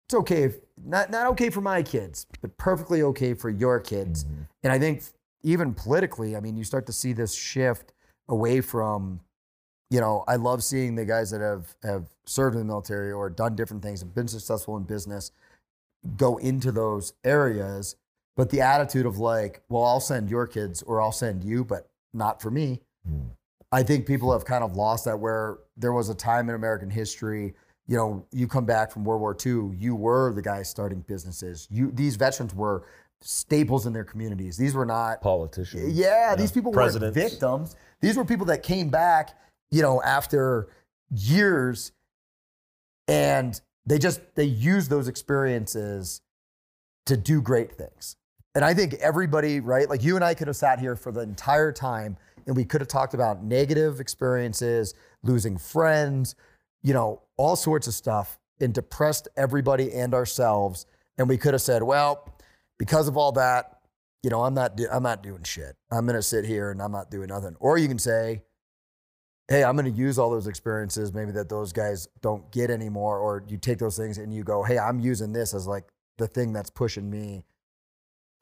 it's okay if not not okay for my kids but perfectly okay for your kids Mhm. and I think even politically, I mean, you start to see this shift away from, you know, I love seeing the guys that have have served in the military or done different things and been successful in business go into those areas. But the attitude of like, well, I'll send your kids or I'll send you, but not for me. Mm. I think people have kind of lost that where there was a time in American history, you know, you come back from World War II, you were the guy starting businesses. You these veterans were staples in their communities. These were not Politicians. yeah, these people Presidents. weren't victims. These were people that came back, you know, after years and they just they used those experiences to do great things. And I think everybody, right? Like you and I could have sat here for the entire time and we could have talked about negative experiences, losing friends, you know, all sorts of stuff and depressed everybody and ourselves. And we could have said, well, because of all that, you know, I'm not, do- I'm not doing shit. I'm going to sit here and I'm not doing nothing. Or you can say, hey, I'm going to use all those experiences, maybe that those guys don't get anymore. Or you take those things and you go, hey, I'm using this as like the thing that's pushing me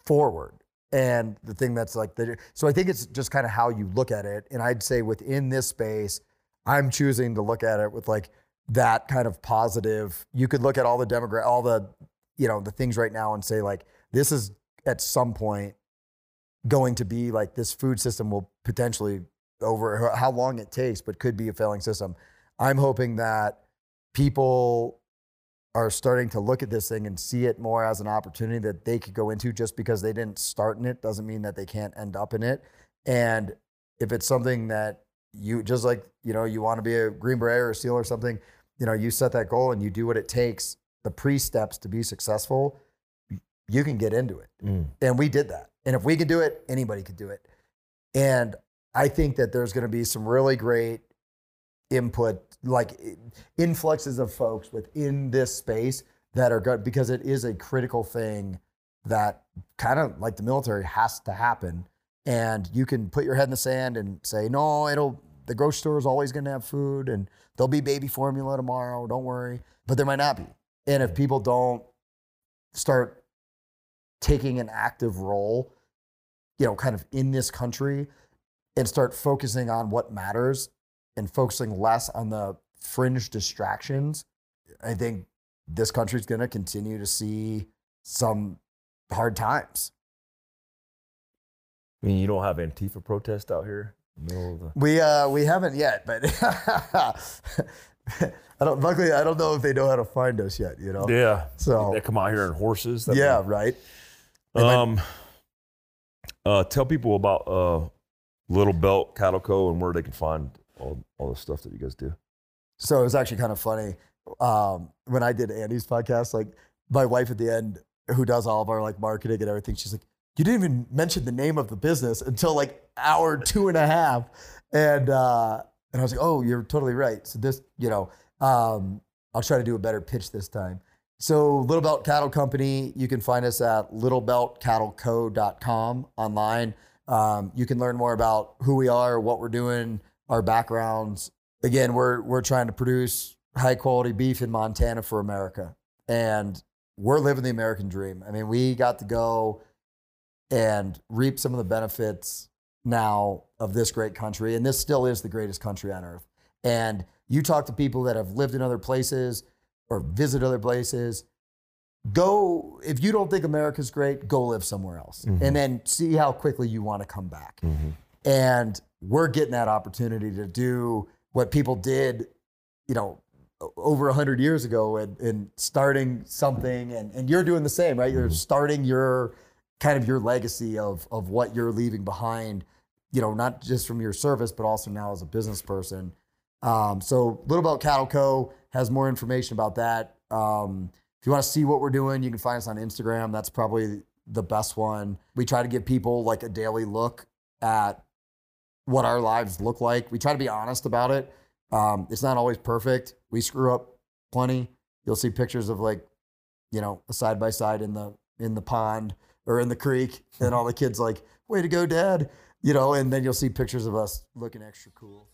forward. And the thing that's like the, so I think it's just kind of how you look at it. And I'd say within this space, I'm choosing to look at it with like that kind of positive. You could look at all the demogra- all the, you know, the things right now and say like, this is at some point going to be like this food system will potentially over how long it takes, but could be a failing system. I'm hoping that people are starting to look at this thing and see it more as an opportunity that they could go into just because they didn't start in it doesn't mean that they can't end up in it. And if it's something that you just like, you know, you want to be a Green Beret or a SEAL or something, you know, you set that goal and you do what it takes, the pre steps to be successful, you can get into it. Mm. And we did that. And if we could do it, anybody could do it. And I think that there's going to be some really great input, like influxes of folks within this space that are good because it is a critical thing that kind of like the military has to happen. And you can put your head in the sand and say, no, it'll, the grocery store is always going to have food and there'll be baby formula tomorrow. Don't worry. But there might not be. And if people don't start taking an active role, you know, kind of in this country and start focusing on what matters and focusing less on the fringe distractions, I think this country's going to continue to see some hard times. I mean, you don't have Antifa protest out here the middle of the. We uh we haven't yet, but I don't. Luckily, I don't know if they know how to find us yet. You know. Yeah. So They come out here in horses. That'd be- yeah, right. They might- Um, uh, tell people about uh, Little Belt Cattle Co. and where they can find all, all the stuff that you guys do. So it was actually kind of funny um, when I did Andy's podcast. Like my wife at the end, who does all of our like marketing and everything, she's like, "You didn't even mention the name of the business until like hour two and a half," and uh, and I was like, "Oh, you're totally right." So this, you know, um, I'll try to do a better pitch this time. So Little Belt Cattle Company, you can find us at littlebeltcattleco.com online. Um, you can learn more about who we are, what we're doing, our backgrounds. Again, we're we're trying to produce high quality beef in Montana for America, and we're living the American dream. I mean, we got to go and reap some of the benefits now of this great country, and this still is the greatest country on earth. And you talk to people that have lived in other places or visit other places. Go if you don't think America's great, go live somewhere else, Mhm. and then see how quickly you want to come back. Mm-hmm. And we're getting that opportunity to do what people did, you know, over 100 years ago and, and starting something. And, and you're doing the same, right? You're Mhm. starting your kind of your legacy of, of what you're leaving behind, you know, not just from your service, but also now as a business person. Um, so Little Belt Cattle Co. has more information about that. Um, if you want to see what we're doing, you can find us on Instagram. That's probably the best one. We try to give people like a daily look at what our lives look like. We try to be honest about it. Um, it's not always perfect. We screw up plenty. You'll see pictures of like, you know, a side by side in the in the pond or in the creek, and all the kids like, "Way to go, Dad!" You know, and then you'll see pictures of us looking extra cool.